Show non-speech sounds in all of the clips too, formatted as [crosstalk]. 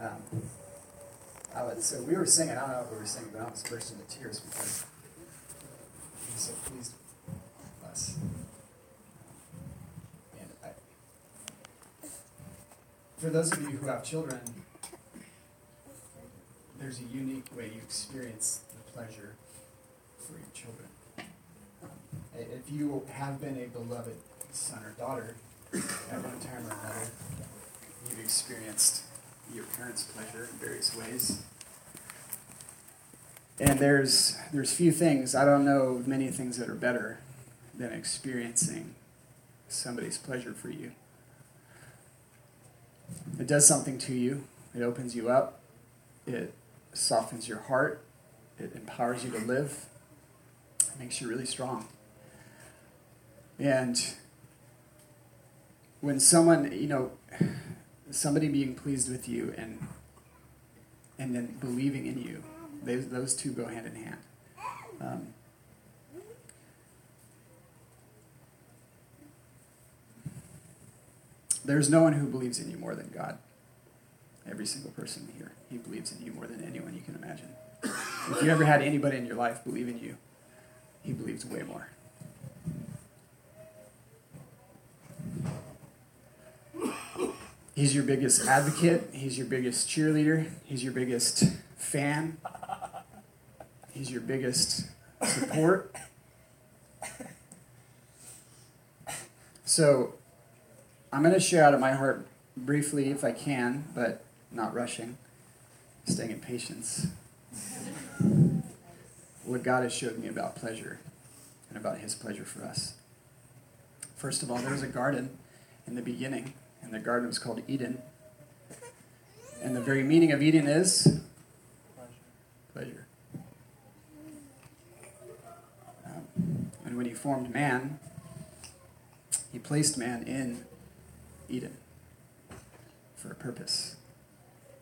Um, I was, so we were singing, I don't know what we were singing, but I was bursting into tears because he's so pleased with us. And I, for those of you who have children, there's a unique way you experience the pleasure for your children. If you have been a beloved son or daughter at one time or another, you've experienced your parents' pleasure in various ways. And there's there's few things I don't know many things that are better than experiencing somebody's pleasure for you. It does something to you. It opens you up. It softens your heart. It empowers you to live. It makes you really strong. And when someone, you know, somebody being pleased with you and and then believing in you, those, those two go hand in hand. Um, there's no one who believes in you more than God. Every single person here, he believes in you more than anyone you can imagine. If you ever had anybody in your life believe in you, he believes way more. He's your biggest advocate. He's your biggest cheerleader. He's your biggest fan. He's your biggest support. So, I'm going to share out of my heart briefly if I can, but not rushing, staying in patience. What God has showed me about pleasure and about His pleasure for us. First of all, there was a garden in the beginning and the garden was called Eden. And the very meaning of Eden is pleasure. Um, and when he formed man, he placed man in Eden for a purpose.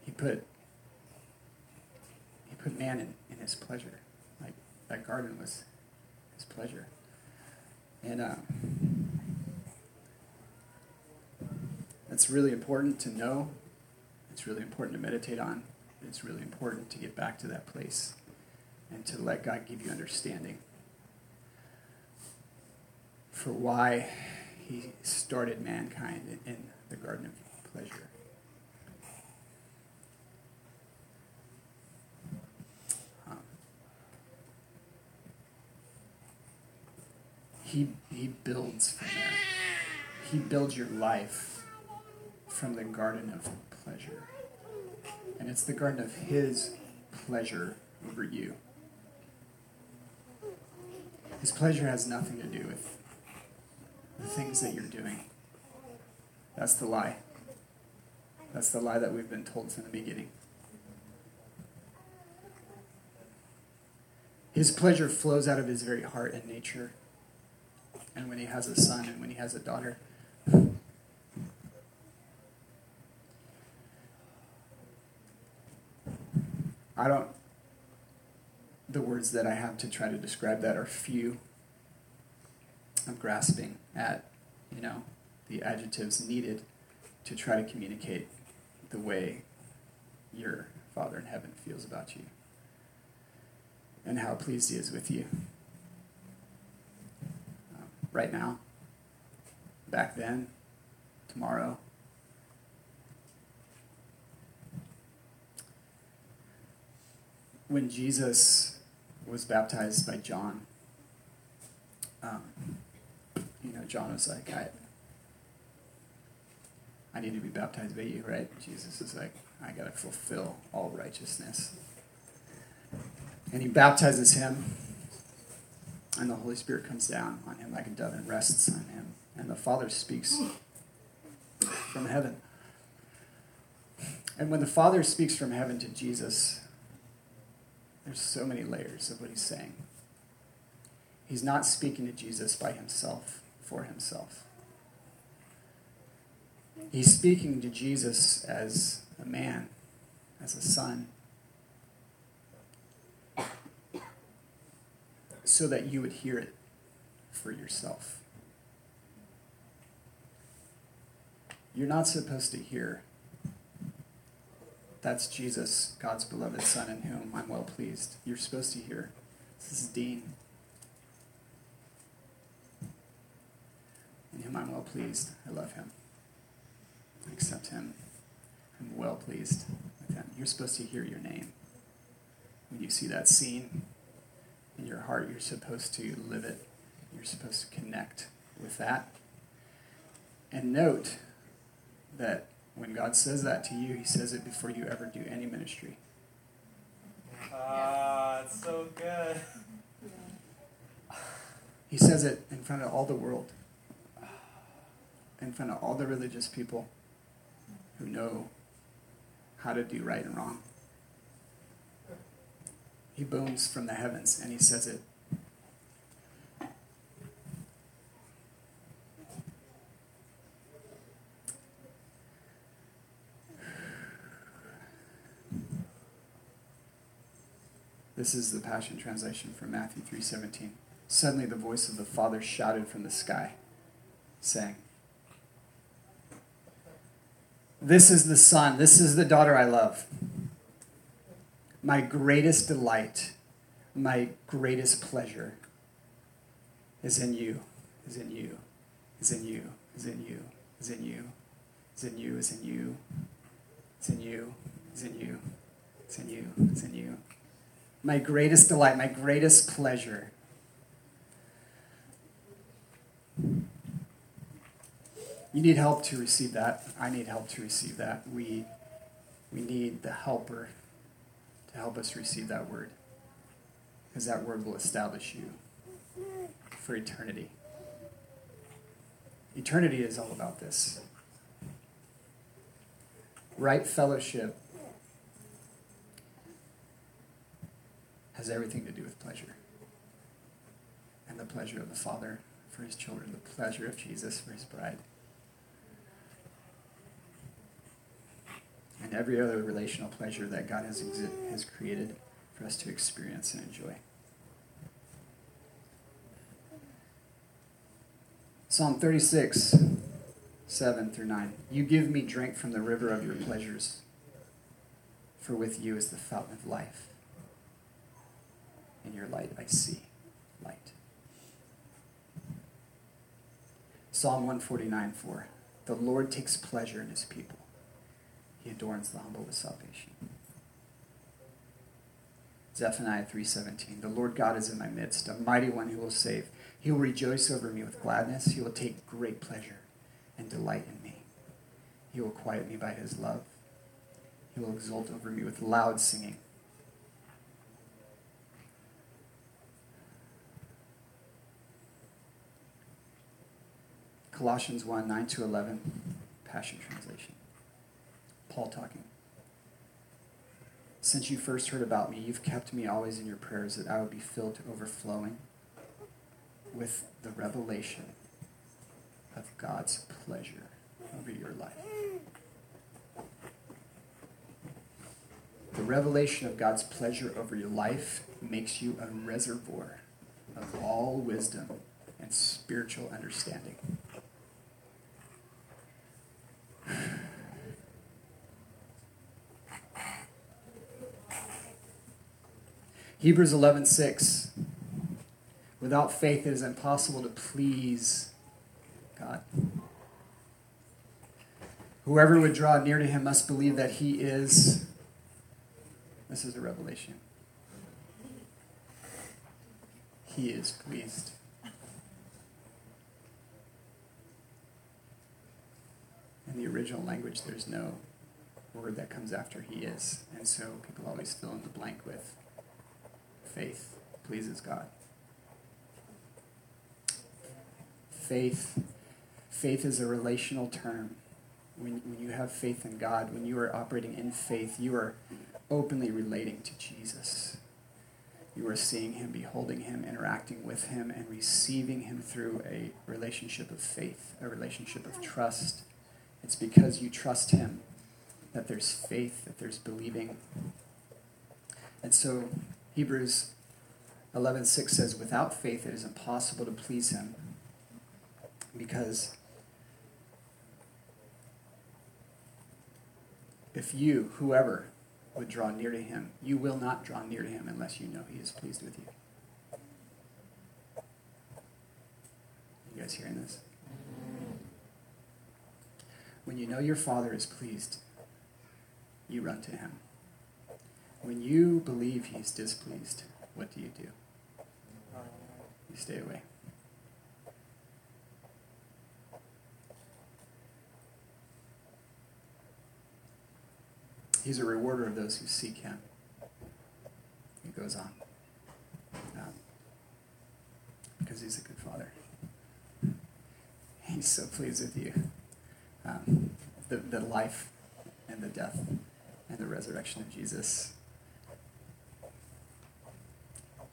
He put he put man in, in his pleasure. Like that garden was his pleasure. And uh, It's really important to know. It's really important to meditate on. It's really important to get back to that place and to let God give you understanding for why He started mankind in, the Garden of Pleasure. Um, he, he builds from there. He builds your life from the garden of pleasure. And it's the garden of His pleasure over you. His pleasure has nothing to do with the things that you're doing. That's the lie. That's the lie that we've been told from the beginning. His pleasure flows out of his very heart and nature. And when he has a son and when he has a daughter, I don't, the words that I have to try to describe that are few. I'm grasping at, you know, the adjectives needed to try to communicate the way your Father in heaven feels about you and how pleased he is with you. Um, right now, back then, tomorrow, when Jesus was baptized by John, um, you know, John was like, I, I need to be baptized by you, right? Jesus is like, I got to fulfill all righteousness. And he baptizes him, and the Holy Spirit comes down on him like a dove and rests on him. And the Father speaks from heaven. And when the Father speaks from heaven to Jesus, there's so many layers of what he's saying. He's not speaking to Jesus by himself, for himself. He's speaking to Jesus as a man, as a son, so that you would hear it for yourself. You're not supposed to hear That's Jesus, God's beloved Son, in whom I'm well pleased. You're supposed to hear. This is Dean. In whom I'm well pleased. I love him. I accept him. I'm well pleased with him. You're supposed to hear your name. When you see that scene in your heart, you're supposed to live it. You're supposed to connect with that. And note that when God says that to you, He says it before you ever do any ministry. Ah, it's so good. [laughs] He says it in front of all the world, in front of all the religious people who know how to do right and wrong. He booms from the heavens and he says it. This is the Passion Translation from Matthew 3:17. Suddenly the voice of the Father shouted from the sky, saying, This is the Son, this is the daughter I love. My greatest delight, my greatest pleasure is in you, is in you, is in you, is in you, is in you, is in you, is in you, is in you, is in you, is in you, is in you. My greatest delight, my greatest pleasure You need help to receive that. I need help to receive that. We, we need the helper to help us receive that word. Because that word will establish you for eternity. Eternity is all about this. Right fellowship has everything to do with pleasure. And the pleasure of the Father for his children, the pleasure of Jesus for his bride. and every other relational pleasure that God has, exi- has created for us to experience and enjoy. Psalm 36, 7 through 9. You give me drink from the river of your pleasures, for with you is the fountain of life. In your light I see light. Psalm 149, 4. The Lord takes pleasure in his people. He adorns the humble with salvation. Zephaniah 3:17 The Lord God is in my midst, a mighty one who will save. He will rejoice over me with gladness. He will take great pleasure and delight in me. He will quiet me by his love. He will exult over me with loud singing. Colossians 1 9 to 11, Passion Translation. Paul talking. Since you first heard about me, you've kept me always in your prayers that I would be filled to overflowing with the revelation of God's pleasure over your life. The revelation of God's pleasure over your life makes you a reservoir of all wisdom and spiritual understanding. Hebrews 11:6 Without faith it is impossible to please God. Whoever would draw near to him must believe that he is this is a revelation. He is pleased. In the original language, there's no word that comes after he is. And so people always fill in the blank with faith pleases God. Faith, faith is a relational term. When, when you have faith in God, when you are operating in faith, you are openly relating to Jesus. You are seeing him, beholding him, interacting with him, and receiving him through a relationship of faith, a relationship of trust. It's because you trust him that there's faith, that there's believing. And so Hebrews 11:6 says without faith it is impossible to please him because if you whoever would draw near to him. You will not draw near to him unless you know he is pleased with you. You guys hearing this? When you know your Father is pleased, you run to him. When you believe he's displeased, what do you do? You stay away. He's a rewarder of those who seek him. He goes on. Um, because he's a good father. He's so pleased with you. Um, the, the life and the death and the resurrection of Jesus.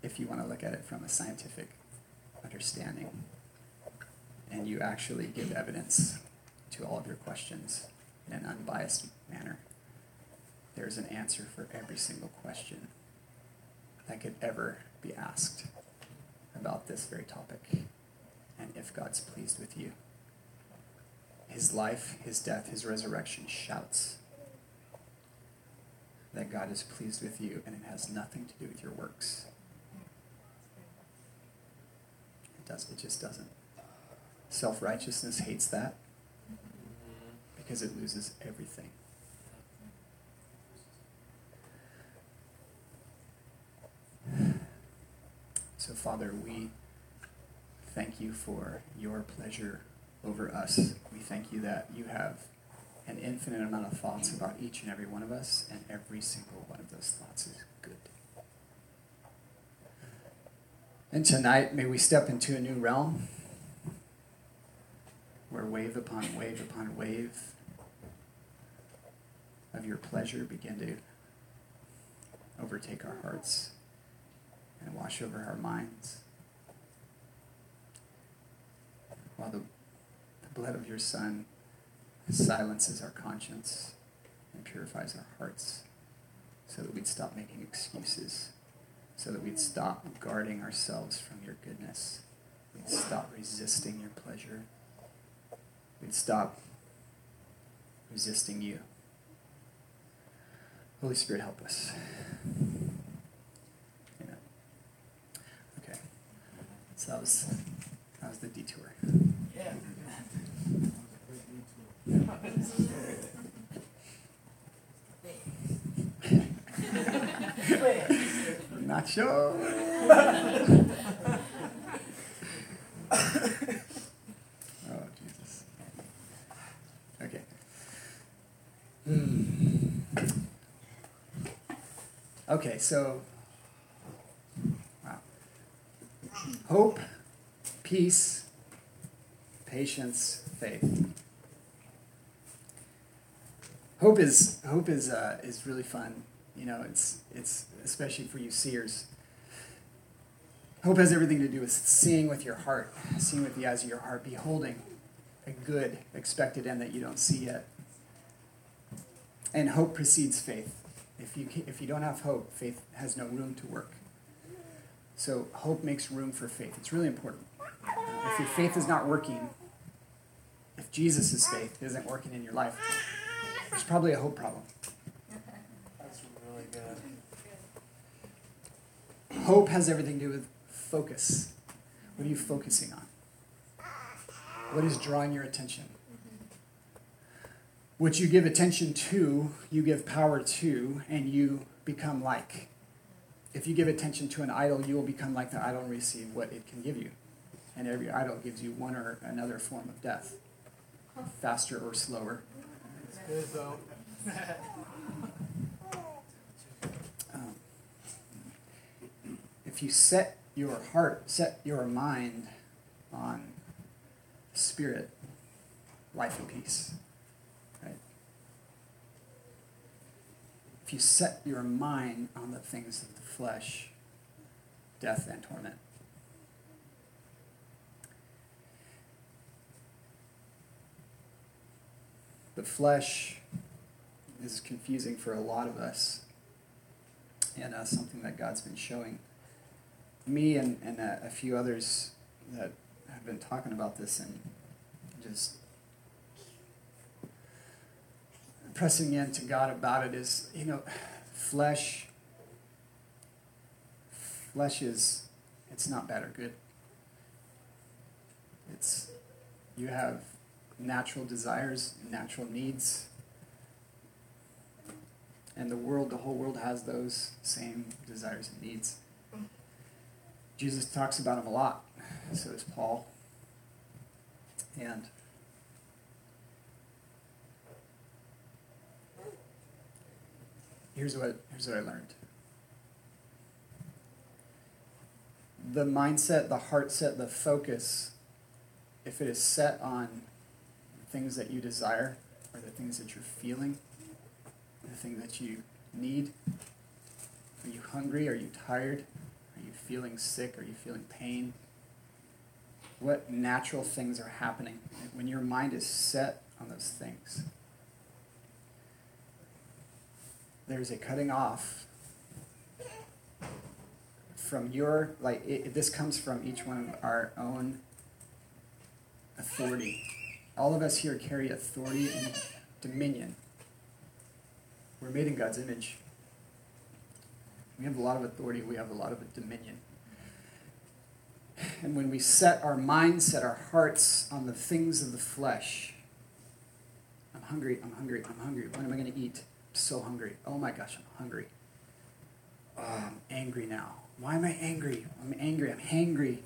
If you want to look at it from a scientific understanding, and you actually give evidence to all of your questions in an unbiased manner, there's an answer for every single question that could ever be asked about this very topic and if God's pleased with you. His life, his death, his resurrection shouts that God is pleased with you and it has nothing to do with your works. It does it just doesn't. Self-righteousness hates that because it loses everything. So, Father, we thank you for your pleasure over us. We thank you that you have an infinite amount of thoughts about each and every one of us, and every single one of those thoughts is good. And tonight, may we step into a new realm where wave upon wave upon wave of your pleasure begin to overtake our hearts and wash over our minds. While the, the blood of your Son silences our conscience and purifies our hearts so that we'd stop making excuses, so that we'd stop guarding ourselves from your goodness, we'd stop resisting your pleasure, we'd stop resisting you. Holy Spirit, help us. Okay. So that was that was the detour. Yeah. Not sure. oh Jesus. Okay. Hmm. Okay, so wow. Hope, peace, patience, faith. Hope is hope is uh, is really fun. You know, it's it's especially for you seers. Hope has everything to do with seeing with your heart, seeing with the eyes of your heart, beholding a good expected end that you don't see yet. And hope precedes faith. If you if you don't have hope, faith has no room to work. So hope makes room for faith. It's really important. If your faith is not working, if Jesus' faith isn't working in your life, there's probably a hope problem. That's really good. Hope has everything to do with focus. What are you focusing on? What is drawing your attention? Mm-hmm. What you give attention to, you give power to, and you become like. If you give attention to an idol, you will become like the idol and receive what it can give you. And every idol gives you one or another form of death, faster or slower. Good though. [laughs] If you set your heart, set your mind on spirit, life and peace, right? If you set your mind on the things of the flesh, death and torment. The flesh is confusing for a lot of us and uh, something that God's been showing me and, and uh, a few others that have been talking about this and just pressing in to God about it is, you know, flesh flesh is it's not bad or good. It's you have natural desires, natural needs. And the world, the whole world has those same desires and needs. Jesus talks about them a lot. So does Paul. And here's what here's what I learned. The mindset, the heart set, the focus, if it is set on things that you desire or the things that you're feeling, the thing that you need, are you hungry? Are you tired? Are you feeling sick? Are you feeling pain? What natural things are happening when your mind is set on those things? there's a cutting off from your like it, this comes from each one of our own authority all of us here carry authority and dominion we're made in god's image we have a lot of authority we have a lot of dominion and when we set our minds set our hearts on the things of the flesh i'm hungry i'm hungry i'm hungry what am i going to eat I'm so hungry. Oh my gosh, I'm hungry. Oh, I'm angry now. Why am I angry? I'm angry. I'm hangry.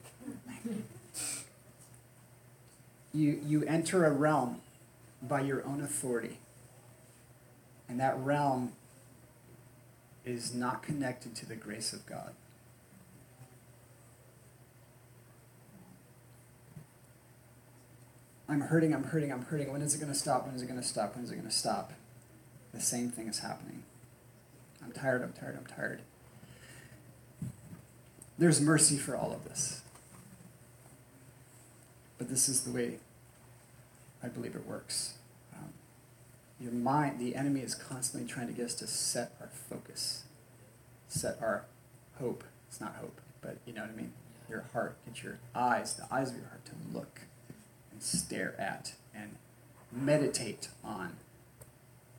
You, you enter a realm by your own authority. And that realm is not connected to the grace of God. I'm hurting, I'm hurting, I'm hurting. When is it going to stop? When is it going to stop? When is it going to stop? the same thing is happening. I'm tired, I'm tired, I'm tired. There's mercy for all of this. But this is the way I believe it works. Um, your mind, the enemy is constantly trying to get us to set our focus, set our hope. It's not hope, but you know what I mean? Your heart, get your eyes, the eyes of your heart to look and stare at and meditate on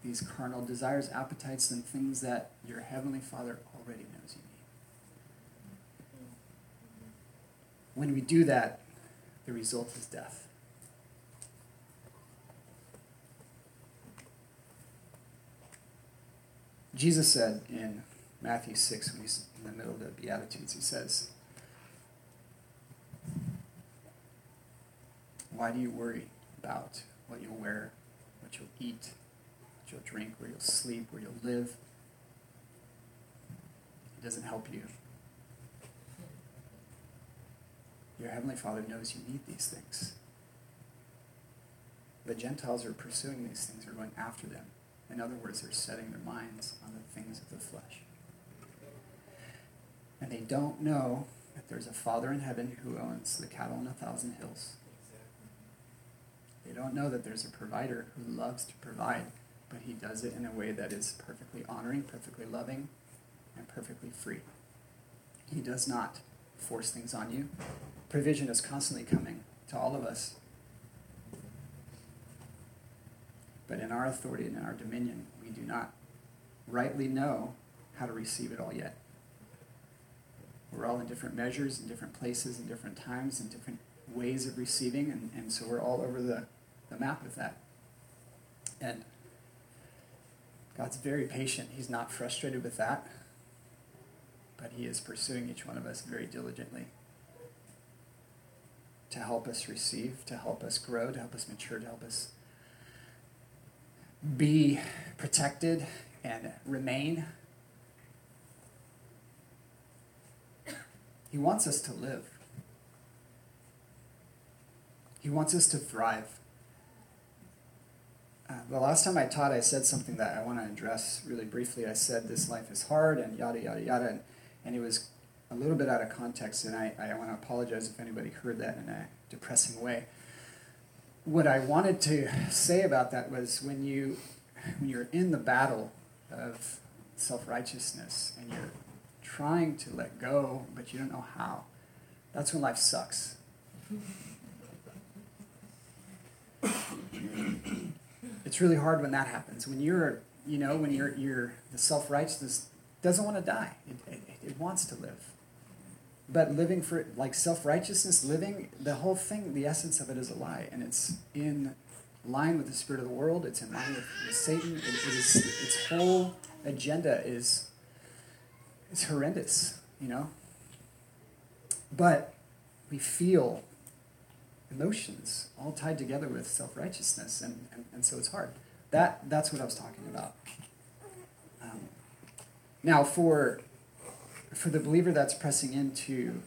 these carnal desires, appetites, and things that your Heavenly Father already knows you need. When we do that, the result is death. Jesus said in Matthew 6, when he's in the middle of the Beatitudes, he says, Why do you worry about what you'll wear, what you'll eat? What you'll drink, where you'll sleep, where you'll live. It doesn't help you. Your Heavenly Father knows you need these things. The Gentiles are pursuing these things, are going after them. In other words, they're setting their minds on the things of the flesh. And they don't know that there's a Father in heaven who owns the cattle on a thousand hills. They don't know that there's a provider who loves to provide but he does it in a way that is perfectly honoring, perfectly loving, and perfectly free. He does not force things on you. Provision is constantly coming to all of us. But in our authority and in our dominion, we do not rightly know how to receive it all yet. We're all in different measures, in different places, in different times, in different ways of receiving, and, and so we're all over the, the map with that. And God's very patient. He's not frustrated with that, but He is pursuing each one of us very diligently to help us receive, to help us grow, to help us mature, to help us be protected and remain. He wants us to live. He wants us to thrive. Uh, the last time I taught, I said something that I want to address really briefly. I said this life is hard and yada yada yada, and, and it was a little bit out of context, and I, I want to apologize if anybody heard that in a depressing way. What I wanted to say about that was when you when you're in the battle of self righteousness and you're trying to let go, but you don't know how, that's when life sucks. it's really hard when that happens. When you're you know, when you're, you're the self righteousness doesn't want to die, it, it, it wants to live. But living for, like self righteousness, living, the whole thing, the essence of it is a lie. And it's in line with the spirit of the world, it's in line with, Satan. It, it is, its whole agenda is, is horrendous, you know? But we feel emotions all tied together with self righteousness, and, and, and so it's hard. That, that's what I was talking about. Um, now, for, for the believer that's pressing into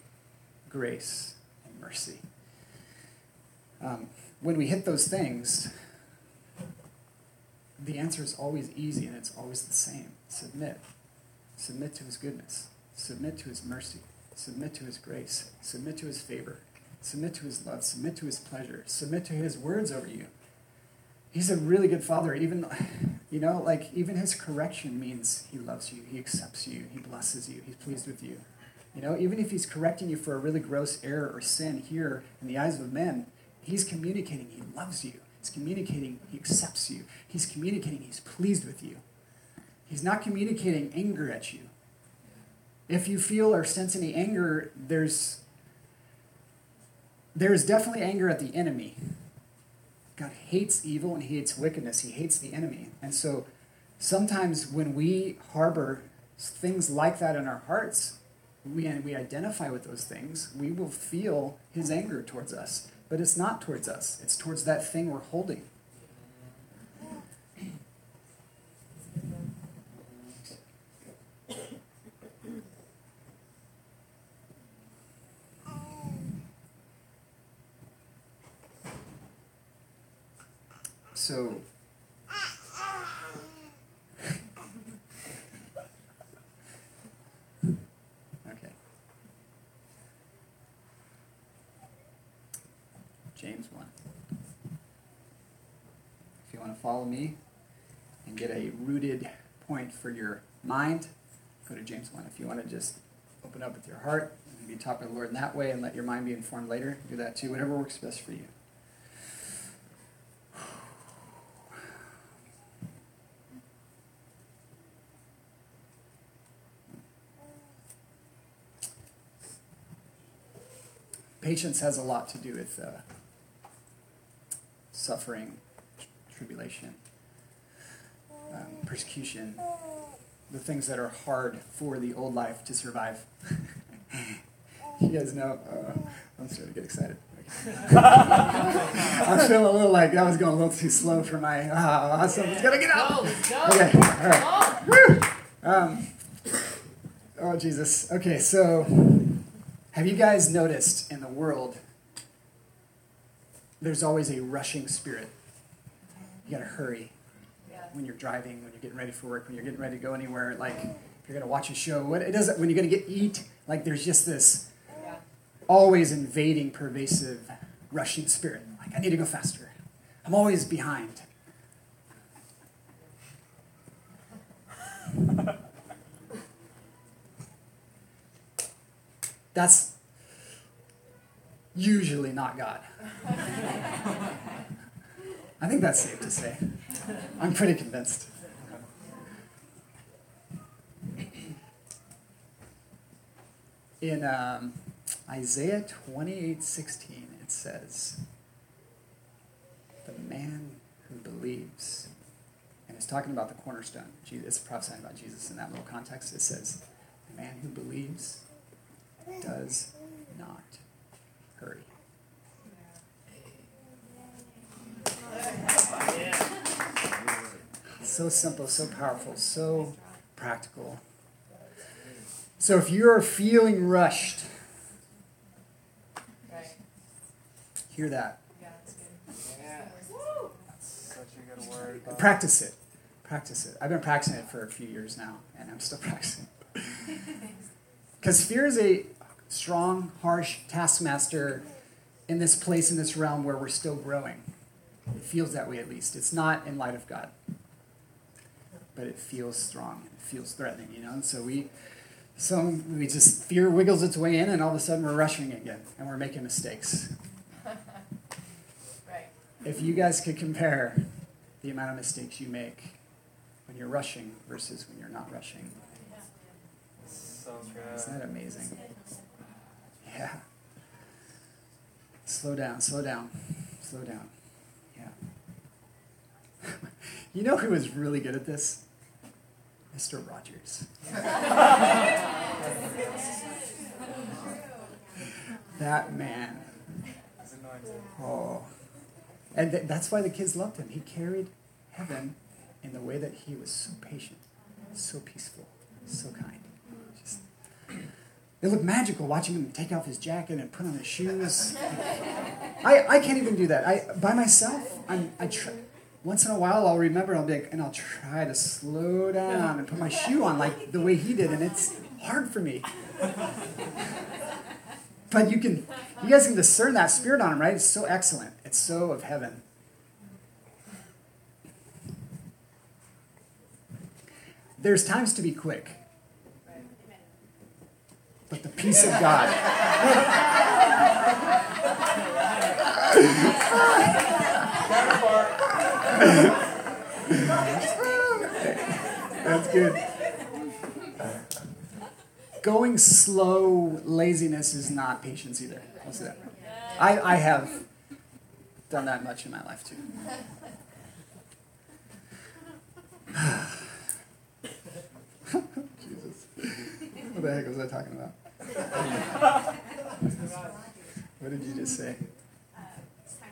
grace and mercy, um, when we hit those things, the answer is always easy and it's always the same. Submit. Submit to his goodness, submit to his mercy, submit to his grace, submit to his favor, submit to his love, submit to his pleasure, submit to his words over you. He's a really good father. Even, you know, like even his correction means he loves you, he accepts you, he blesses you, he's pleased with you. You know, even if he's correcting you for a really gross error or sin here in the eyes of men, he's communicating he loves you. He's communicating he accepts you. He's communicating he's pleased with you. He's not communicating anger at you. If you feel or sense any anger, there's there's definitely anger at the enemy. God hates evil and he hates wickedness. He hates the enemy. And so sometimes when we harbor things like that in our hearts, we, and we identify with those things, we will feel his anger towards us. But it's not towards us, it's towards that thing we're holding. So, okay. James 1. If you want to follow me and get a rooted point for your mind, go to James 1. If you want to just open up with your heart and be taught by the Lord in that way and let your mind be informed later, do that too. Whatever works best for you. Patience has a lot to do with uh, suffering, tribulation, um, persecution, the things that are hard for the old life to survive. [laughs] you guys know, uh, I'm starting to get excited. [laughs] I'm feeling a little like that was going a little too slow for my. Uh, something's gonna get out. Okay, all right. Um, oh Jesus. Okay, so have you guys noticed in the world there's always a rushing spirit? You gotta hurry Yeah. when you're driving, when you're getting ready for work, when you're getting ready to go anywhere. Like if you're gonna watch a show, what it doesn't when you're gonna get eat. Like there's just this Yeah. always invading, pervasive, rushing spirit. Like I need to go faster. I'm always behind. [laughs] That's usually not God. I think that's safe to say. I'm pretty convinced. In um, Isaiah 28 16, it says, The man who believes, and it's talking about the cornerstone. It's prophesying about Jesus in that little context. It says, The man who believes does not hurry. So simple, so powerful, so practical. So if you're feeling rushed, hear that. Practice it. Practice it. I've been practicing it for a few years now, and I'm still [laughs] practicing. Because fear is a strong, harsh taskmaster in this place, in this realm where we're still growing. It feels that way at least. It's not in light of God. But it feels strong. It feels threatening, you know? And so we some we just fear wiggles its way in and all of a sudden we're rushing again and we're making mistakes. [laughs] Right. If you guys could compare the amount of mistakes you make when you're rushing versus when you're not rushing. So good. Isn't that amazing? Yeah. Slow down, slow down, slow down. Yeah. [laughs] you know who was really good at this? Mr. Rogers. [laughs] that man. Oh. And th- that's why the kids loved him. He carried heaven in the way that he was so patient, so peaceful, so kind. It looked magical watching him take off his jacket and put on his shoes. I, I can't even do that. I by myself. I'm I once in a while I'll remember I'll be like, and I'll try to slow down and put my shoe on like the way he did, and it's hard for me. But you can, you guys can discern that spirit on him, right? It's so excellent. It's so of heaven. There's times to be quick, but the peace of God. That's good. Going slow laziness is not patience either. I'll say that. I, I have done that much in my life too. [sighs] Jesus. What the heck was I talking about? What did you just say?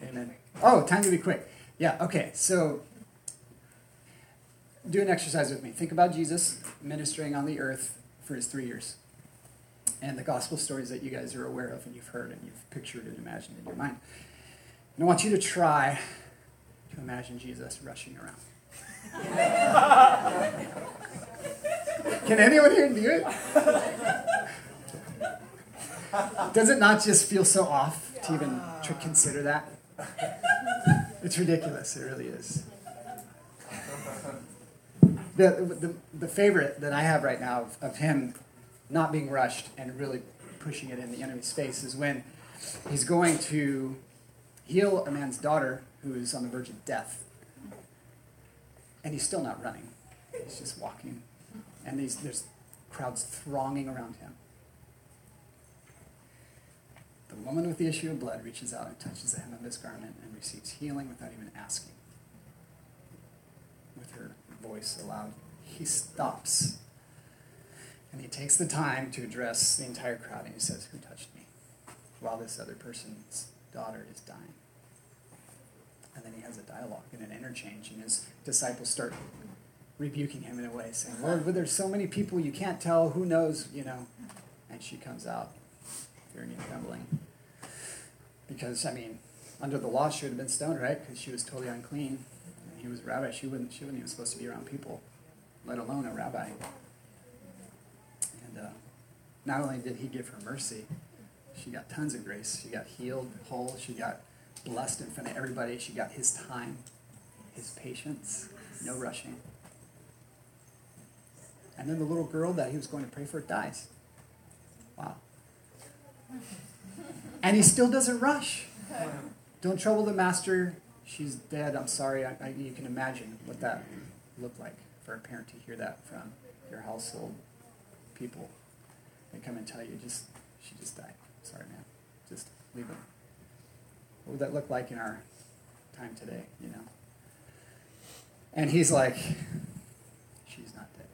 Amen. Oh, time to be quick. Yeah, okay. So do an exercise with me. Think about Jesus ministering on the earth for his three years. And the gospel stories that you guys are aware of and you've heard and you've pictured and imagined in your mind. And I want you to try to imagine Jesus rushing around. [laughs] Can anyone here do it? Does it not just feel so off to even to consider that? [laughs] It's ridiculous. It really is. The, the, the favorite that I have right now of, of him not being rushed and really pushing it in the enemy's face is when he's going to heal a man's daughter who is on the verge of death. And he's still not running. He's just walking. And these, there's crowds thronging around him. The woman with the issue of blood reaches out and touches the hem of his garment and receives healing without even asking. With her voice aloud, he stops and he takes the time to address the entire crowd and he says, Who touched me? While this other person's daughter is dying. And then he has a dialogue and an interchange, and his disciples start rebuking him in a way, saying, Lord, but there's so many people you can't tell, who knows, you know. And she comes out, fearing and trembling. Because, I mean, under the law, she would have been stoned, right? Because she was totally unclean. He was a rabbi. She wouldn't, she wasn't even supposed to be around people, let alone a rabbi. And uh, not only did he give her mercy, she got tons of grace. She got healed whole. She got blessed in front of everybody. She got his time, his patience, no rushing. And then the little girl that he was going to pray for dies. Wow. [laughs] And he still doesn't rush. Don't trouble the master. She's dead. I'm sorry. I, I, you can imagine what that looked like for a parent to hear that from your household people. They come and tell you, just she just died. Sorry, man. Just leave it. What would that look like in our time today? You know. And he's like, she's not dead.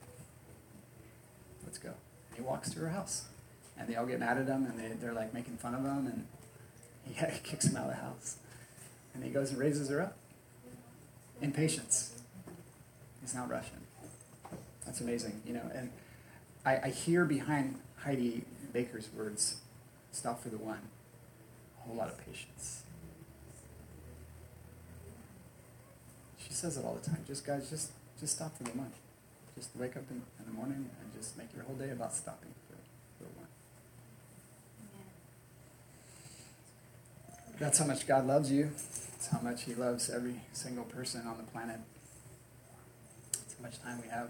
Let's go. And he walks to her house, and they all get mad at him, and they, they're like making fun of him, and he, [laughs] kicks him out of the house, and he goes and raises her up in patience. He's not Russian. That's amazing, you know. And I, I hear behind Heidi Baker's words, "Stop for the one." A whole lot of patience. She says it all the time. Just guys, just just stop for the one. Just wake up in, in the morning and just make your whole day about stopping for, for one. That's how much God loves you. That's how much He loves every single person on the planet. That's how much time we have.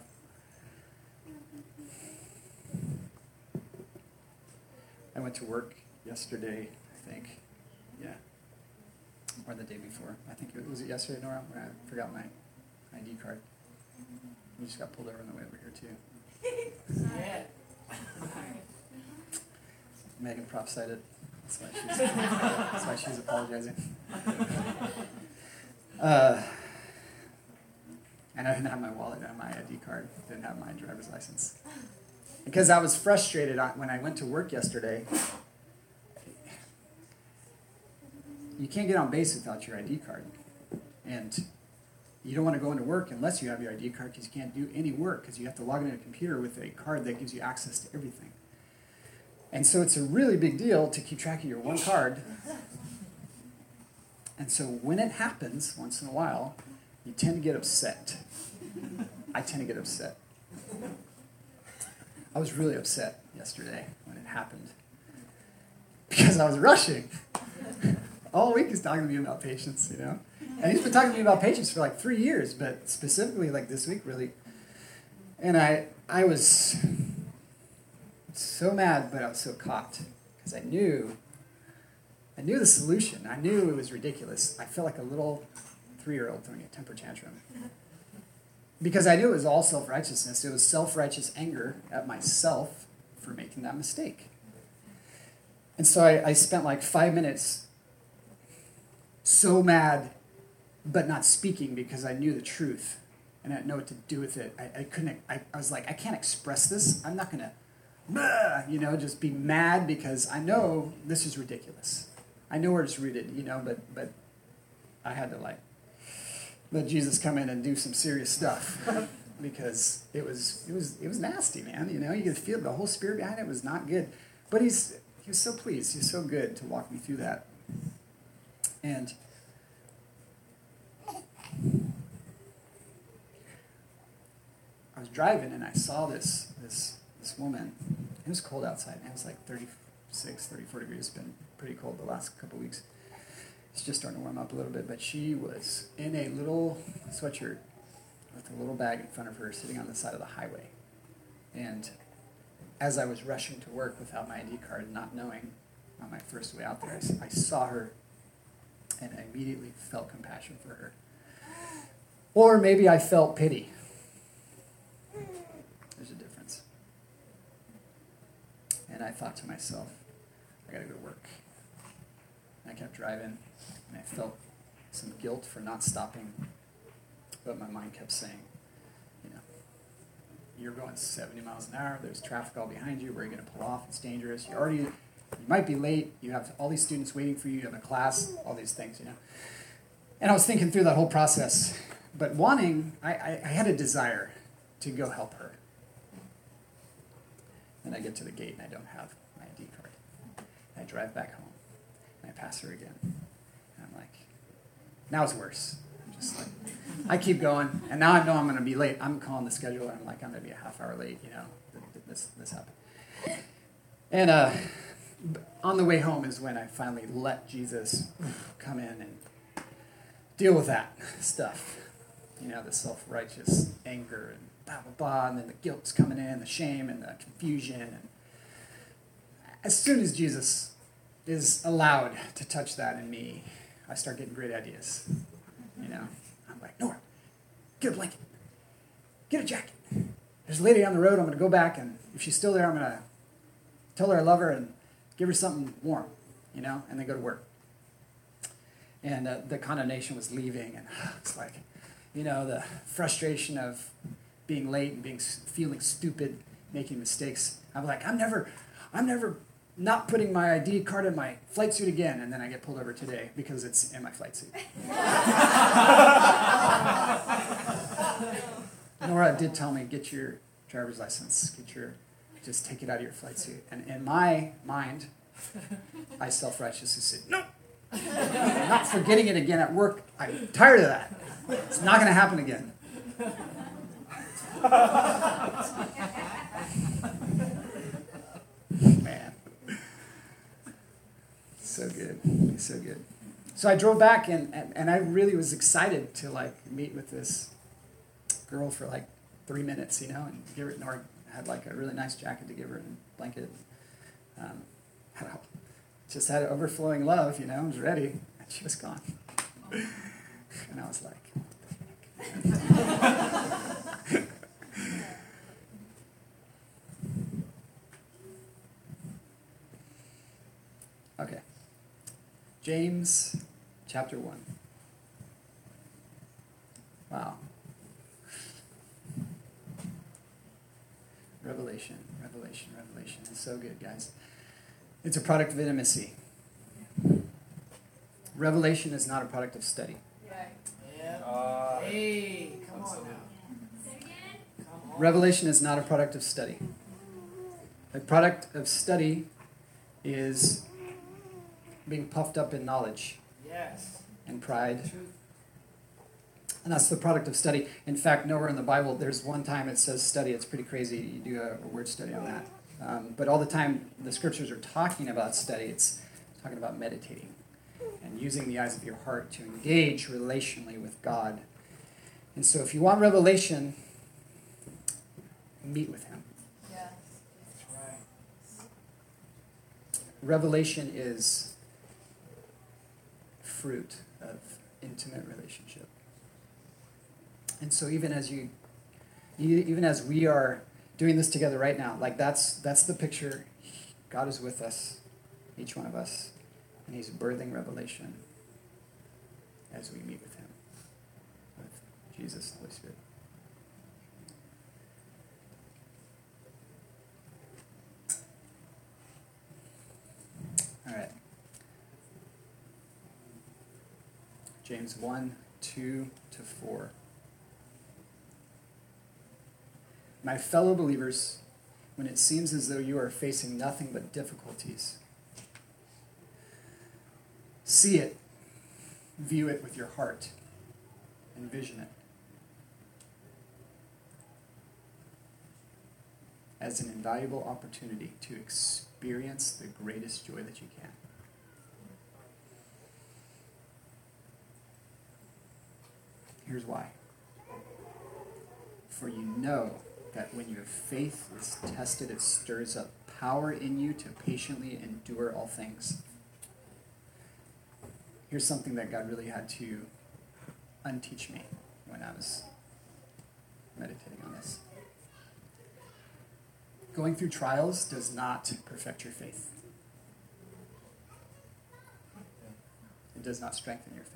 I went to work yesterday, I think. Yeah. Or the day before. I think it was it yesterday, Nora, when I forgot my ID card. We just got pulled over on the way over here too. [laughs] Yeah. Megan prophesied it. That's why she's, that's why she's apologizing. [laughs] Uh, and I didn't have my wallet and my ID card. Didn't have my driver's license. Because I was frustrated when I went to work yesterday. You can't get on base without your ID card. And you don't want to go into work unless you have your ID card because you can't do any work because you have to log into a computer with a card that gives you access to everything. And so it's a really big deal to keep track of your one card. And so when it happens once in a while, you tend to get upset. I tend to get upset. I was really upset yesterday when it happened because I was rushing. All week he's talking to me about patience, you know? And he's been talking to me about patience for like three years, but specifically like this week, really. And I, I was so mad, but I was so caught because I knew, I knew the solution. I knew it was ridiculous. I felt like a little three-year-old throwing a temper tantrum because I knew it was all self-righteousness. It was self-righteous anger at myself for making that mistake. And so I, I spent like five minutes so mad, but not speaking because I knew the truth and I didn't know what to do with it. I, I couldn't, I, I was like, I can't express this. I'm not going to you know, just be mad because I know this is ridiculous. I know where it's rooted, you know, but but I had to like let Jesus come in and do some serious stuff [laughs] because it was it was it was nasty, man. You know, you could feel the whole spirit behind it was not good. But he's he was so pleased, he's so good to walk me through that. And I was driving and I saw this this this woman. It was cold outside. It was like 36, 34 degrees. It's been pretty cold the last couple weeks. It's just starting to warm up a little bit. But she was in a little sweatshirt with a little bag in front of her sitting on the side of the highway. And as I was rushing to work without my ID card, not knowing on my first way out there, I saw her and I immediately felt compassion for her. Or maybe I felt pity. There's a difference. And I thought to myself, I gotta go to work. And I kept driving, and I felt some guilt for not stopping. But my mind kept saying, you know, you're going 70 miles an hour, there's traffic all behind you, where are you gonna pull off? It's dangerous. You already, you might be late, you have all these students waiting for you, you have a class, all these things, you know. And I was thinking through that whole process, but wanting, I, I, I had a desire to go help her. Then I get to the gate and I don't have my ID card. And I drive back home and I pass her again. And I'm like, now it's worse. I'm just like, I keep going, and now I know I'm going to be late. I'm calling the scheduler. And I'm like, I'm going to be a half hour late. You know, th- th- this this happened. And uh, on the way home is when I finally let Jesus come in and deal with that stuff. You know, the self righteous anger and blah, blah, blah, and then the guilt's coming in, the shame and the confusion. And as soon as Jesus is allowed to touch that in me, I start getting great ideas. You know, I'm like, Nora, get a blanket, get a jacket. There's a lady on the road. I'm going to go back, and if she's still there, I'm going to tell her I love her and give her something warm, you know, and then go to work. And uh, the condemnation was leaving, and [sighs] it's like, you know, the frustration of being late and being feeling stupid, making mistakes. I'm like, I'm never, I'm never not putting my ID card in my flight suit again, and then I get pulled over today because it's in my flight suit. [laughs] Nora did tell me, get your driver's license, get your, just take it out of your flight suit. And in my mind, I self-righteously said, no, I'm not forgetting it again at work. I'm tired of that. It's not going to happen again. Man. So good. So good. So I drove back and, and, and I really was excited to like meet with this girl for like three minutes, you know, and give her, Nora had like a really nice jacket to give her and blanket. Um, just had overflowing love, you know, I was ready, and she was gone. And I was like, [laughs] James chapter 1. Wow. Revelation, revelation, revelation. It's so good, guys. It's a product of intimacy. Revelation is not a product of study. Yeah. Uh, Hey, come on now. Revelation is not a product of study. A product of study is being puffed up in knowledge Yes. and pride. And that's the product of study. In fact, nowhere in the Bible, there's one time it says study. It's pretty crazy. You do a, a word study on that. Um, but all the time the scriptures are talking about study, it's talking about meditating and using the eyes of your heart to engage relationally with God. And so if you want revelation, meet with Him. That's right. Revelation is fruit of intimate relationship. And so even as you e- even as we are doing this together right now, like that's that's the picture God is with us, each one of us, and he's birthing revelation as we meet with him. With Jesus, the Holy Spirit. All right. James 1, 2 to 4. My fellow believers, when it seems as though you are facing nothing but difficulties, see it, view it with your heart, envision it as an invaluable opportunity to experience the greatest joy that you can. Here's why. For you know that when your faith is tested, it stirs up power in you to patiently endure all things. Here's something that God really had to unteach me when I was meditating on this. Going through trials does not perfect your faith. It does not strengthen your faith.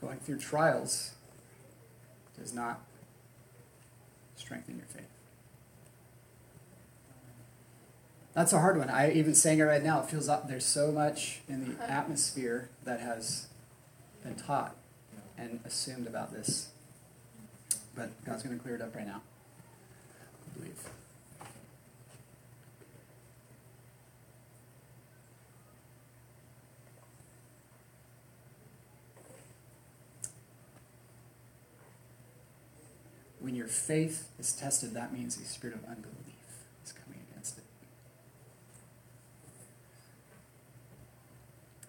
Going through trials does not strengthen your faith. That's a hard one. I even saying it right now, it feels like there's so much in the uh-huh. atmosphere that has been taught and assumed about this. But God's going to clear it up right now. I believe. When your faith is tested, that means the spirit of unbelief is coming against it.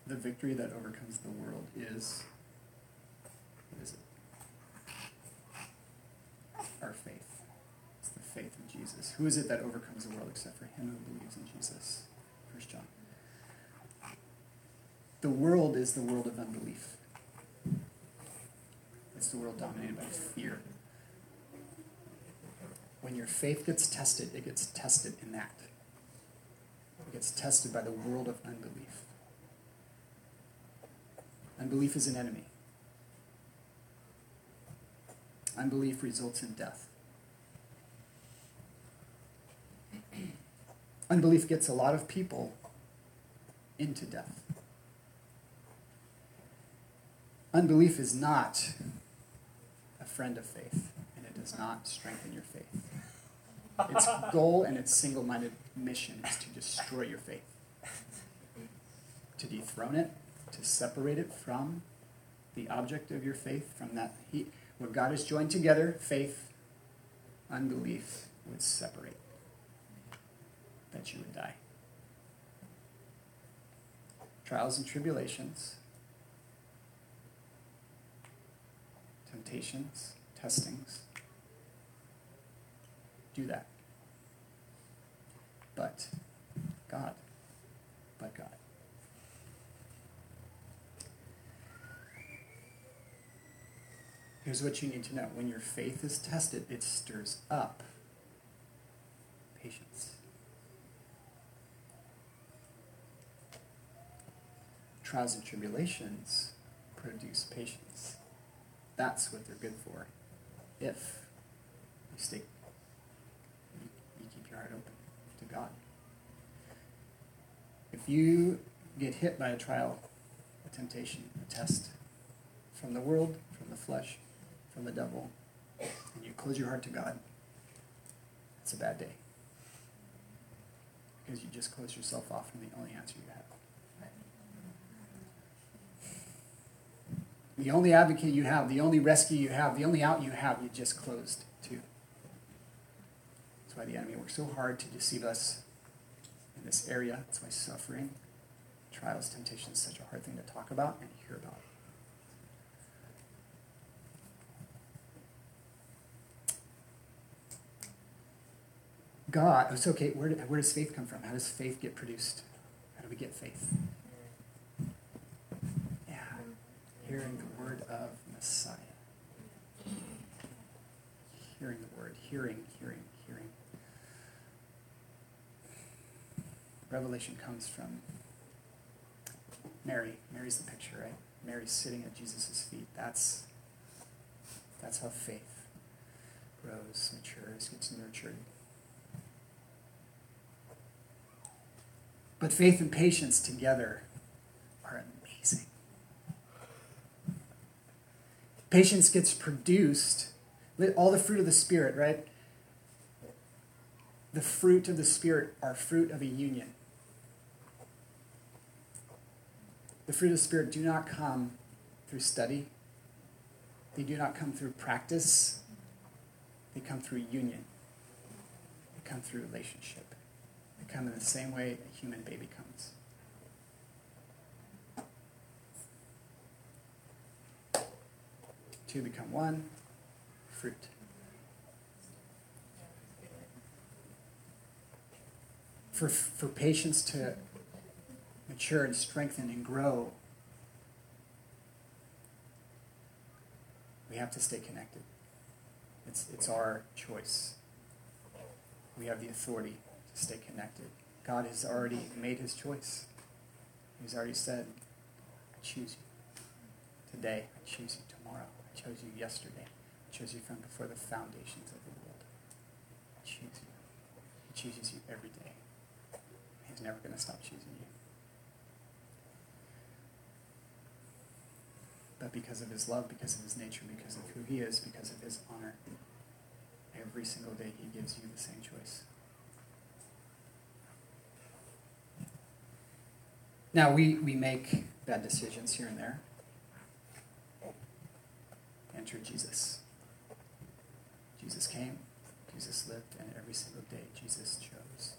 The victory that overcomes the world is what is it? Our faith. It's the faith in Jesus. Who is it that overcomes the world except for him who believes in Jesus? First John. The world is the world of unbelief. It's the world dominated by fear. When your faith gets tested, it gets tested in that. It gets tested by the world of unbelief. Unbelief is an enemy. Unbelief results in death. [clears throat] Unbelief gets a lot of people into death. Unbelief is not a friend of faith, and it does not strengthen your faith. Its goal and its single minded mission is to destroy your faith, to dethrone it, to separate it from the object of your faith, from that. He, what God has joined together, faith, unbelief, would separate, that you would die. Trials and tribulations, temptations, testings, do that. But God, but God. Here's what you need to know when your faith is tested, it stirs up patience. trials and tribulations produce patience. That's what they're good for. If you stay, you, keep your heart open to God. If you get hit by a trial, a temptation, a test from the world, from the flesh, from the devil, and you close your heart to God, it's a bad day. Because you just close yourself off from the only answer you have. The only advocate you have, the only rescue you have, the only out you have, you just closed to. That's why the enemy works so hard to deceive us in this area. That's why suffering, trials, temptation is such a hard thing to talk about and hear about. God, it's okay. Where, where does faith come from? How does faith get produced? How do we get faith? Yeah, hearing the word of Messiah. Hearing the word, hearing, hearing, hearing. Revelation comes from Mary. Mary's the picture, right? Mary's sitting at Jesus' feet. That's that's how faith grows, matures, gets nurtured. But faith and patience together are amazing. Patience gets produced, all the fruit of the Spirit, right? The fruit of the Spirit are fruit of a union. The fruit of the Spirit do not come through study, they do not come through practice, they come through union, they come through relationship. They come in the same way a human baby comes. Two become one, fruit. For, for patience to mature and strengthen and grow, we have to stay connected. It's, it's our choice. We have the authority to stay connected. God has already made his choice. He's already said, I choose you. Today, I choose you. Tomorrow, I chose you yesterday. I chose you from before the foundations of the world. I choose you. He chooses you every day. He's never going to stop choosing you. But because of his love, because of his nature, because of who he is, because of his honor, every single day he gives you the same choice. Now, we, we make bad decisions here and there. Enter Jesus. Jesus came, Jesus lived, and every single day Jesus chose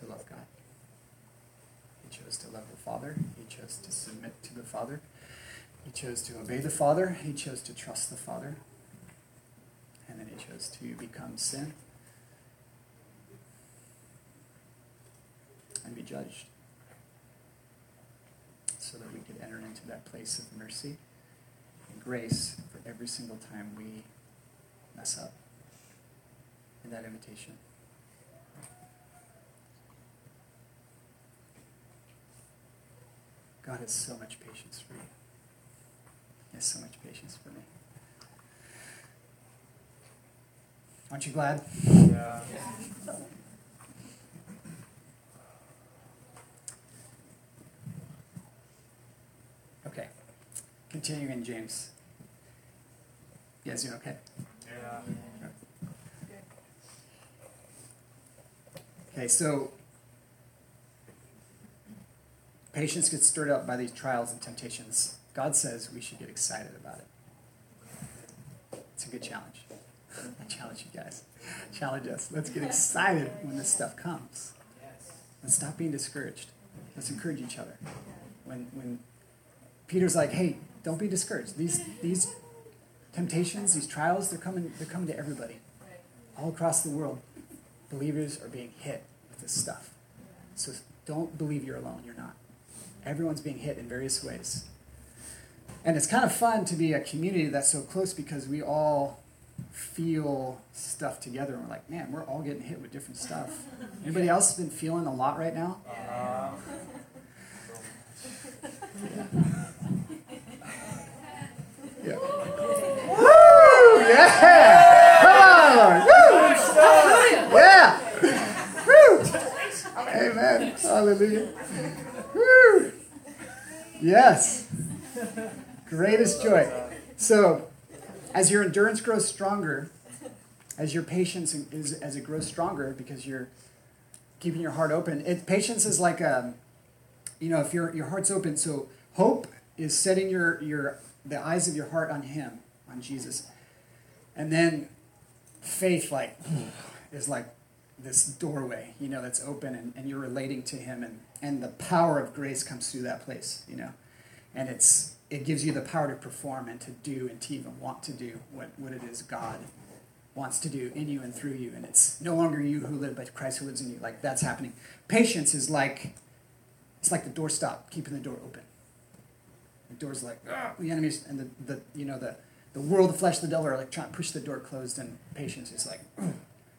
to love God. He chose to love the Father, he chose to submit to the Father, he chose to obey the Father, he chose to trust the Father, and then he chose to become sin and be judged so that we could enter into that place of mercy and grace for every single time we mess up in that invitation. God has so much patience for you. He has so much patience for me. Aren't you glad? Yeah. Okay. Continuing James. Yes, You guys doing okay? Yeah. Okay, so patience gets stirred up by these trials and temptations. God says we should get excited about it. It's a good challenge. I challenge you guys. Challenge us. Let's get excited when this stuff comes. Let's stop being discouraged. Let's encourage each other. When when Peter's like, hey, don't be discouraged. These these temptations, these trials, they're coming they're coming to everybody. All across the world, believers are being hit with this stuff. So don't believe you're alone. You're not. Everyone's being hit in various ways. And it's kind of fun to be a community that's so close because we all feel stuff together and we're like, man, we're all getting hit with different stuff. Anybody else been feeling a lot right now? Uh, Yeah. Woo! Yeah! Come on, Lord. Woo! Yeah! Woo! Amen. Hallelujah. Woo! Yes. Greatest joy. So, as your endurance grows stronger, as your patience is as it grows stronger because you're keeping your heart open. It, patience is like a, you know, if your your heart's open. So hope is setting your your the eyes of your heart on Him, on Jesus, and then faith like is like this doorway, you know, that's open and, and you're relating to Him, and and the power of grace comes through that place, you know, and it's it gives you the power to perform and to do and to even want to do what, what it is God wants to do in you and through you. And it's no longer you who live, but Christ who lives in you. Like that's happening. Patience is like it's like the doorstop, keeping the door open. The door's like ah, the enemies and the, the you know the the world, the flesh, the devil are like trying to push the door closed, and patience is like [clears throat]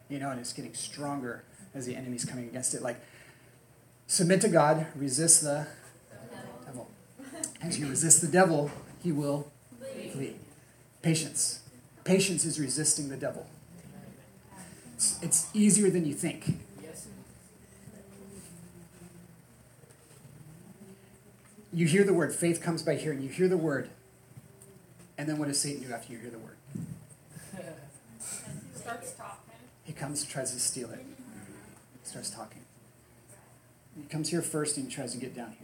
you know, and it's getting stronger as the enemy's coming against it. Like submit to God, resist the. As you resist the devil, he will flee. Patience. Patience is resisting the devil. It's, it's easier than you think. You hear the word. Faith comes by hearing. You hear the word. And then what does Satan do after you hear the word? Starts talking. He comes, tries to steal it. He Starts talking. He comes here first and he tries to get down here.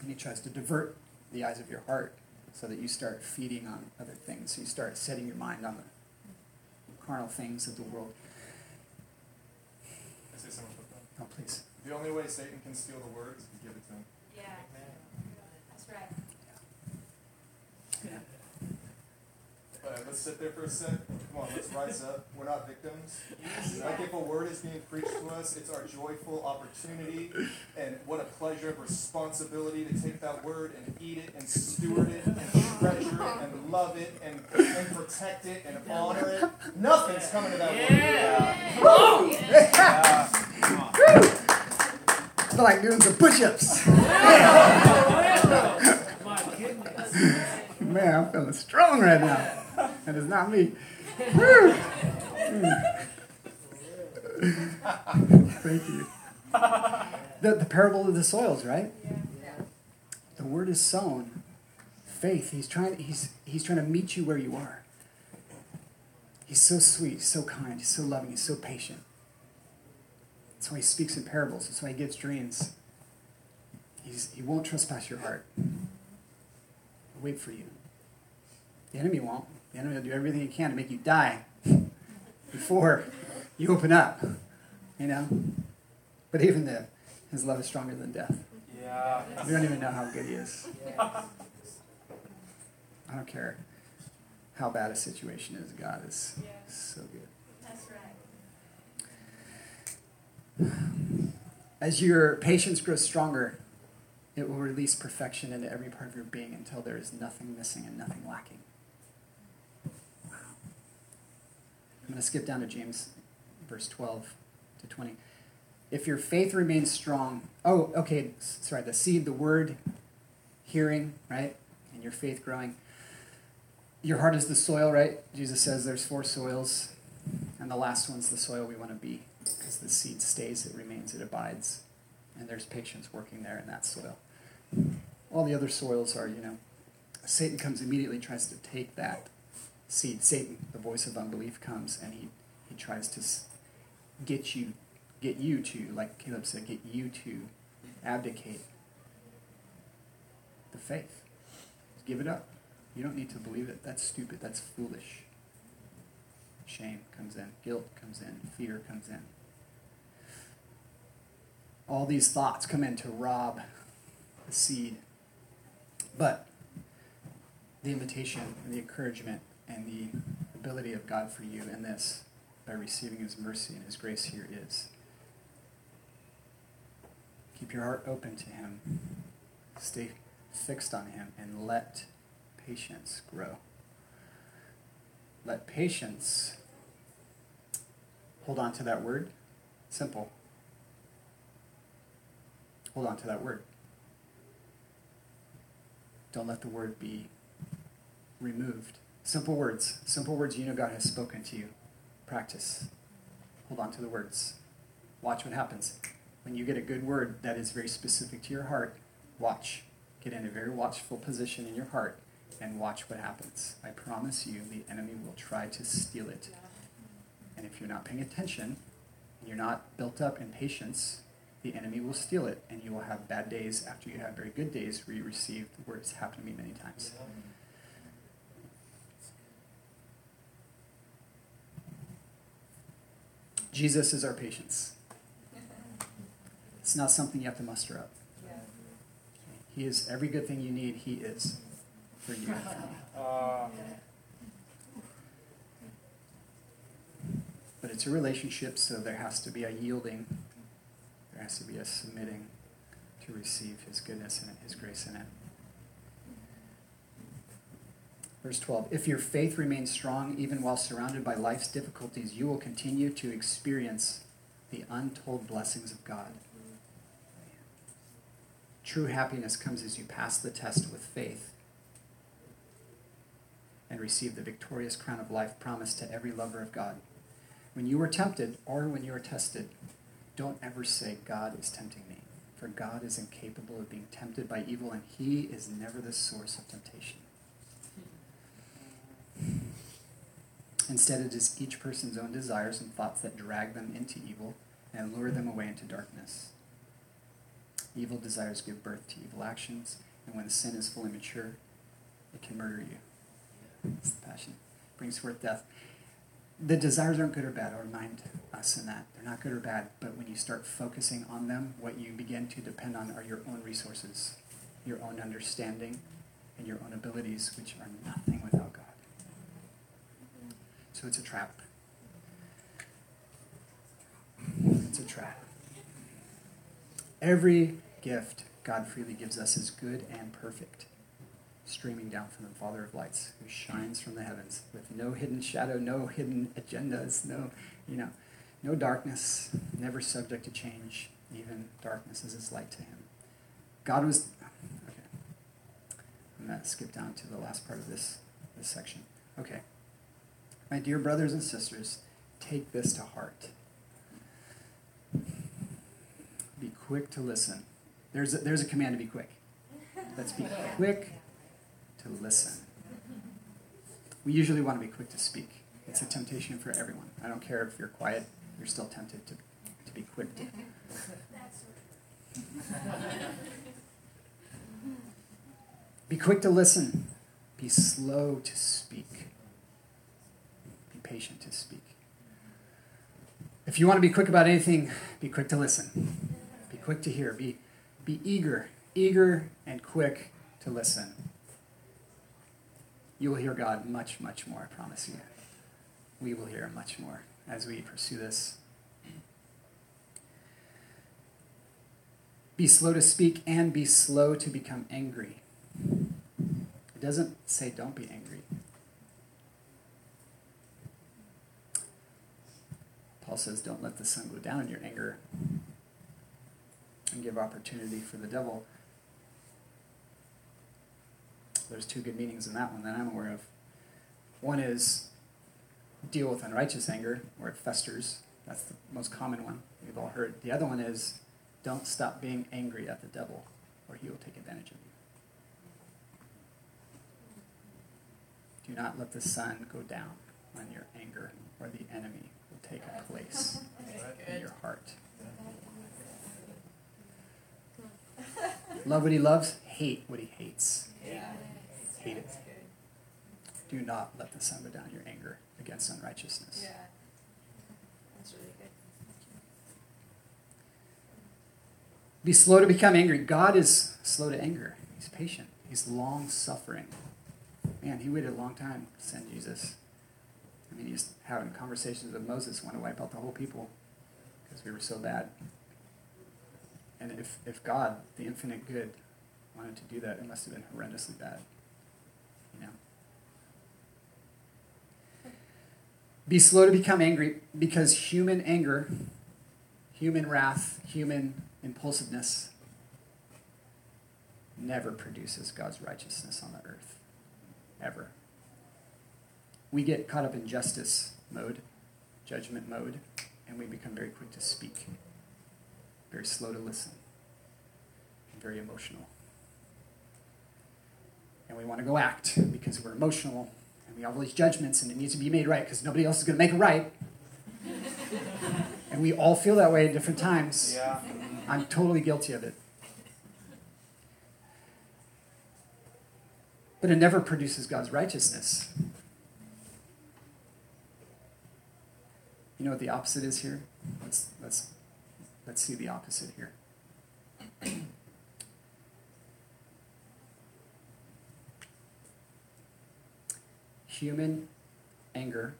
And he tries to divert the eyes of your heart so that you start feeding on other things. So you start setting your mind on the carnal things of the world. I say something about that. Oh, please. The only way Satan can steal the word is to give it to him. Yeah. That's right. Yeah. But let's sit there for a sec. Come on, let's rise up. We're not victims. Like if a word is being preached to us, it's our joyful opportunity and what a pleasure of responsibility to take that word and eat it and steward it and treasure it and love it and, and protect it and honor it. Nothing's coming to that word. Yeah. I feel like doing some push-ups. [laughs] Man, I'm feeling strong right now. And it's not me. Thank you. The, the parable of the soils, right? The word is sown. Faith. He's trying. He's he's trying to meet you where you are. He's so sweet, so kind, he's so loving, he's so patient. That's why he speaks in parables. That's why he gives dreams. He's, he won't trespass your heart. He'll wait for you. The enemy won't. The enemy will do everything he can to make you die [laughs] before you open up. You know? But even then, his love is stronger than death. Yeah. We don't even know how good he is. I don't care how bad a situation is. God is so good. That's right. As your patience grows stronger, it will release perfection into every part of your being until there is nothing missing and nothing lacking. Wow. I'm going to skip down to James, verse 12 to 20. If your faith remains strong, oh, okay, sorry, the seed, the word, hearing, right? And your faith growing. Your heart is the soil, right? Jesus says there's four soils, and the last one's the soil we want to be because the seed stays, it remains, it abides, and there's patience working there in that soil. All the other soils are, you know, Satan comes immediately, tries to take that seed. Satan, the voice of unbelief, comes and he, he tries to get you, get you to, like Caleb said, get you to abdicate the faith. Give it up. You don't need to believe it. That's stupid. That's foolish. Shame comes in, guilt comes in, fear comes in. All these thoughts come in to rob the seed. But the invitation and the encouragement and the ability of God for you in this by receiving His mercy and His grace here is keep your heart open to Him, stay fixed on Him, and let patience grow. Let patience hold on to that word. Simple. Hold on to that word. Don't let the word be removed. Simple words. Simple words you know God has spoken to you. Practice. Hold on to the words. Watch what happens. When you get a good word that is very specific to your heart, watch. Get in a very watchful position in your heart and watch what happens. I promise you, the enemy will try to steal it. And if you're not paying attention, and you're not built up in patience, the enemy will steal it, and you will have bad days after you have very good days where you receive the word. It's happened to me many times. Jesus is our patience. It's not something you have to muster up. He is every good thing you need, He is for you. Uh, [laughs] but it's a relationship, so there has to be a yielding, there has to be a submitting to receive His goodness and His grace in it. Verse 12 If your faith remains strong, even while surrounded by life's difficulties, you will continue to experience the untold blessings of God. True happiness comes as you pass the test with faith and receive the victorious crown of life promised to every lover of God. When you are tempted or when you are tested, don't ever say, God is tempting me. For God is incapable of being tempted by evil, and He is never the source of temptation. Instead, it is each person's own desires and thoughts that drag them into evil and lure them away into darkness. Evil desires give birth to evil actions, and when sin is fully mature, it can murder you. It's the passion. Brings forth death. The desires aren't good or bad. I'll remind us in that. They're not good or bad, but when you start focusing on them, what you begin to depend on are your own resources, your own understanding, and your own abilities, which are nothing without. So it's a trap. It's a trap. Every gift God freely gives us is good and perfect, streaming down from the Father of lights, who shines from the heavens with no hidden shadow, no hidden agendas, no, you know, no darkness, never subject to change. Even darkness is as light to him. God was okay. I'm gonna skip down to the last part of this this section. Okay. My dear brothers and sisters, take this to heart. Be quick to listen there's a, there's a command to be quick. Let's be quick to listen. We usually want to be quick to speak. It's a temptation for everyone. I don't care if you're quiet, you're still tempted to, to be quick to. Be quick to listen. Be slow to speak. Patient to speak. If you want to be quick about anything, be quick to listen. Be quick to hear. Be be eager, eager and quick to listen. You will hear God much, much more, I promise you. We will hear much more as we pursue this. Be slow to speak and be slow to become angry. It doesn't say don't be angry. Paul says don't let the sun go down in your anger and give opportunity for the devil. There's two good meanings in that one that I'm aware of. One is deal with unrighteous anger, where it festers. That's the most common one we've all heard. The other one is don't stop being angry at the devil, or he will take advantage of you. Do not let the sun go down on your anger, or the enemy take a place in your heart. [laughs] Love what he loves, hate what he hates. Yeah. Hate it. Do not let the sun go down your anger against unrighteousness. Yeah. That's really good. Be slow to become angry. God is slow to anger. He's patient. He's long suffering. Man, he waited a long time to send Jesus. I mean, he's having conversations with Moses, want to wipe out the whole people because we were so bad. And if, if God, the infinite good, wanted to do that, it must have been horrendously bad. You know? Be slow to become angry because human anger, human wrath, human impulsiveness never produces God's righteousness on the earth. Ever. We get caught up in justice mode, judgment mode, and we become very quick to speak, very slow to listen, and very emotional. And we want to go act because we're emotional and we have all these judgments and it needs to be made right because nobody else is going to make it right. and we all feel that way at different times. Yeah. I'm totally guilty of it. But it never produces God's righteousness. You know what the opposite is here? Let's let's let's see the opposite here. [clears throat] human anger,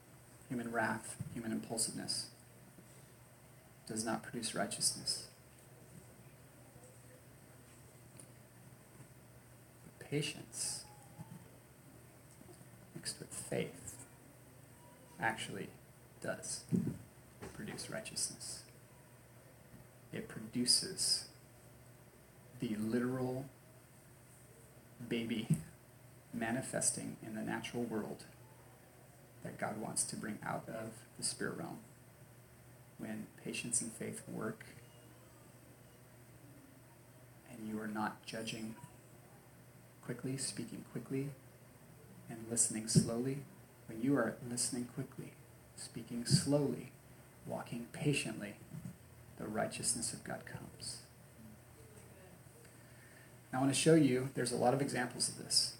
human wrath, human impulsiveness does not produce righteousness. Patience mixed with faith actually does produce righteousness. It produces the literal baby manifesting in the natural world that God wants to bring out of the spirit realm. When patience and faith work, and you are not judging quickly, speaking quickly, and listening slowly, when you are listening quickly, speaking slowly, walking patiently, the righteousness of God comes. I want to show you, there's a lot of examples of this.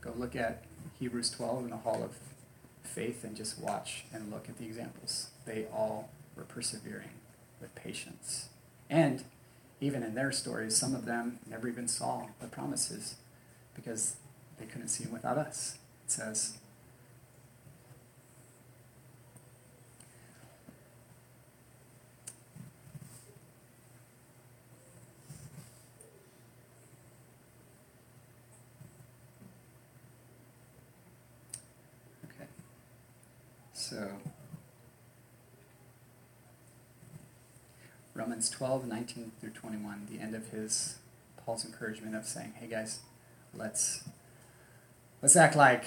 Go look at Hebrews 12 in the Hall of Faith and just watch and look at the examples. They all were persevering with patience. And even in their stories, some of them never even saw the promises because they couldn't see them without us. It says, Okay. So, Romans 12, 19 through 21, the end of his, Paul's encouragement of saying, hey guys, let's, let's act like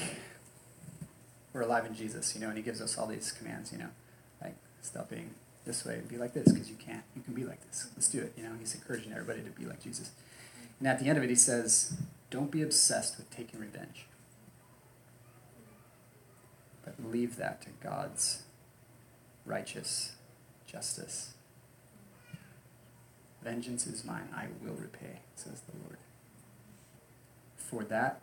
we're alive in Jesus, you know, and he gives us all these commands, you know, like stop being this way and be like this because you can't. You can be like this. Let's do it, you know. He's encouraging everybody to be like Jesus. And at the end of it, he says, don't be obsessed with taking revenge but leave that to God's righteous justice. Vengeance is mine, I will repay, says the Lord. For that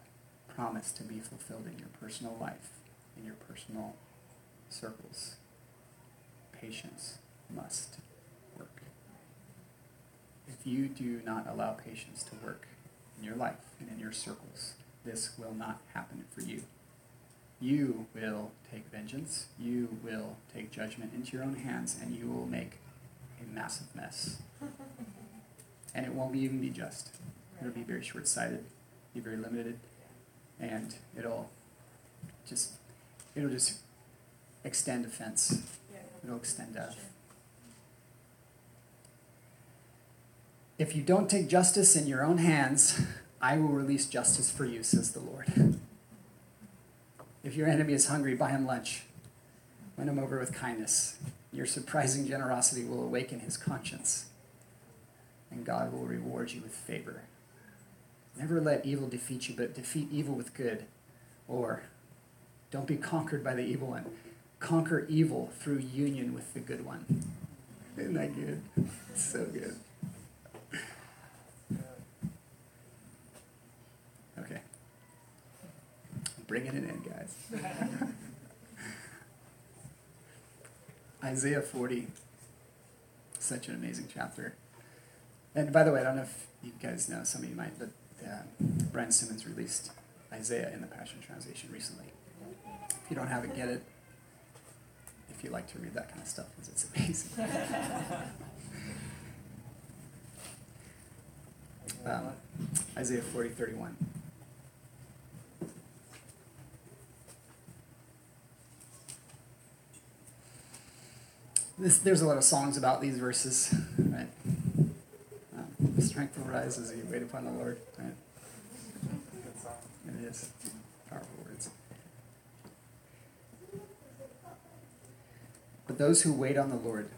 promise to be fulfilled in your personal life, in your personal circles, patience must work. If you do not allow patience to work in your life and in your circles, this will not happen for you you will take vengeance, you will take judgment into your own hands, and you will make a massive mess. [laughs] and it won't even be just. It'll be very short sighted, be very limited, and it'll just it'll just extend offense. It'll extend death. If you don't take justice in your own hands, I will release justice for you, says the Lord. If your enemy is hungry, buy him lunch. Win him over with kindness. Your surprising generosity will awaken his conscience, and God will reward you with favor. Never let evil defeat you, but defeat evil with good. Or don't be conquered by the evil one. Conquer evil through union with the good one. Isn't that good? so good. Okay. Bringing it in, guys. [laughs] Isaiah 40. Such an amazing chapter. And by the way, I don't know if you guys know, some of you might, but uh, Brian Simmons released Isaiah in the Passion Translation recently. If you don't have it, get it. If you like to read that kind of stuff, because it's amazing. [laughs] um, Isaiah 40, 31. This, there's a lot of songs about these verses, right? Um, strength will rise as you wait upon the Lord. Right? It is powerful words. But those who wait on the Lord,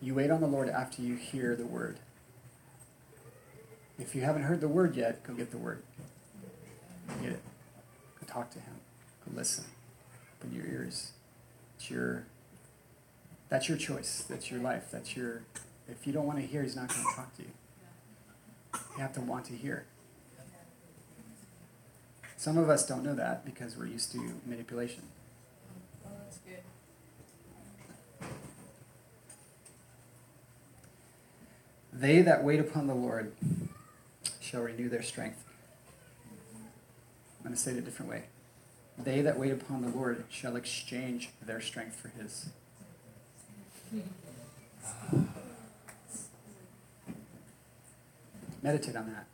you wait on the Lord after you hear the word. If you haven't heard the word yet, go get the word. Get it. Go talk to him. Listen. Open your ears. It's your that's your choice. That's your life. That's your if you don't want to hear, he's not going to talk to you. You have to want to hear. Some of us don't know that because we're used to manipulation. Oh, that's good. They that wait upon the Lord shall renew their strength. I'm going to say it a different way. They that wait upon the Lord shall exchange their strength for his. Meditate on that,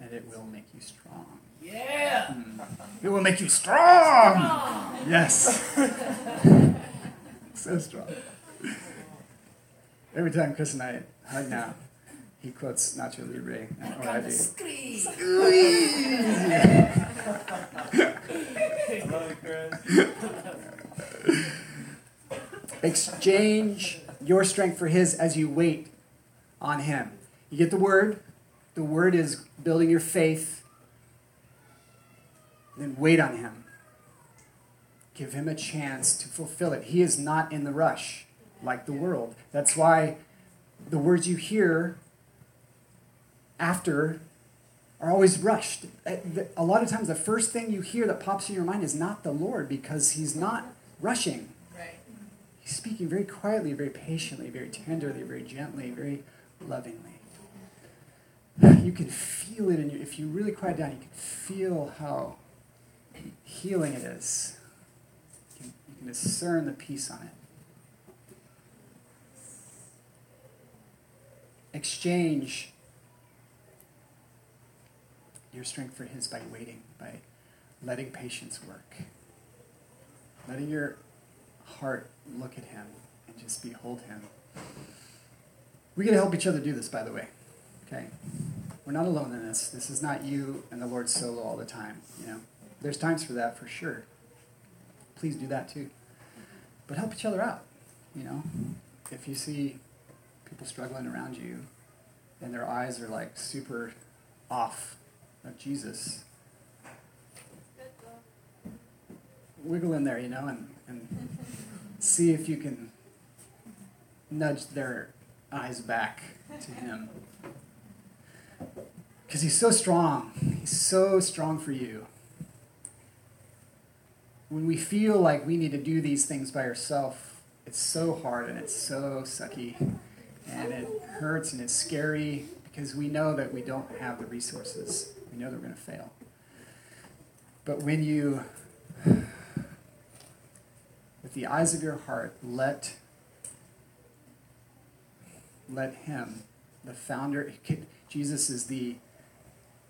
and it will make you strong. Yeah. Hmm. It will make you strong! Yes. [laughs] so strong. Every time Chris and I hug now, he quotes Nacho Libre, or I do. Squeeze. I love you, Chris. Exchange your strength for his as you wait on him. You get the word. The word is building your faith. Then wait on him. Give him a chance to fulfill it. He is not in the rush like the world. That's why the words you hear after are always rushed. Uh, a lot of times, the first thing you hear that pops in your mind is not the Lord because he's not rushing. Right. He's speaking very quietly, very patiently, very tenderly, very gently, very lovingly. You can feel it in your, if you really quiet down, you can feel how healing it is. You can, you can discern the peace on it. Exchange your strength for His by waiting, by letting patience work, letting your heart look at Him and just behold Him. We to help each other do this, by the way. Okay? We're not alone in this. This is not you and the Lord solo all the time. You know, there's times for that for sure. Please do that too. But help each other out. You know, if you see people struggling around you and their eyes are like super off of Jesus, wiggle in there, you know, and, and see if you can nudge their eyes back to Him. Because He's so strong. He's so strong for you. When we feel like we need to do these things by ourselves, it's so hard and it's so sucky and it hurts and it's scary because we know that we don't have the resources. We know that we're going to fail. But when you, with the eyes of your heart, let let him, the founder, Jesus is the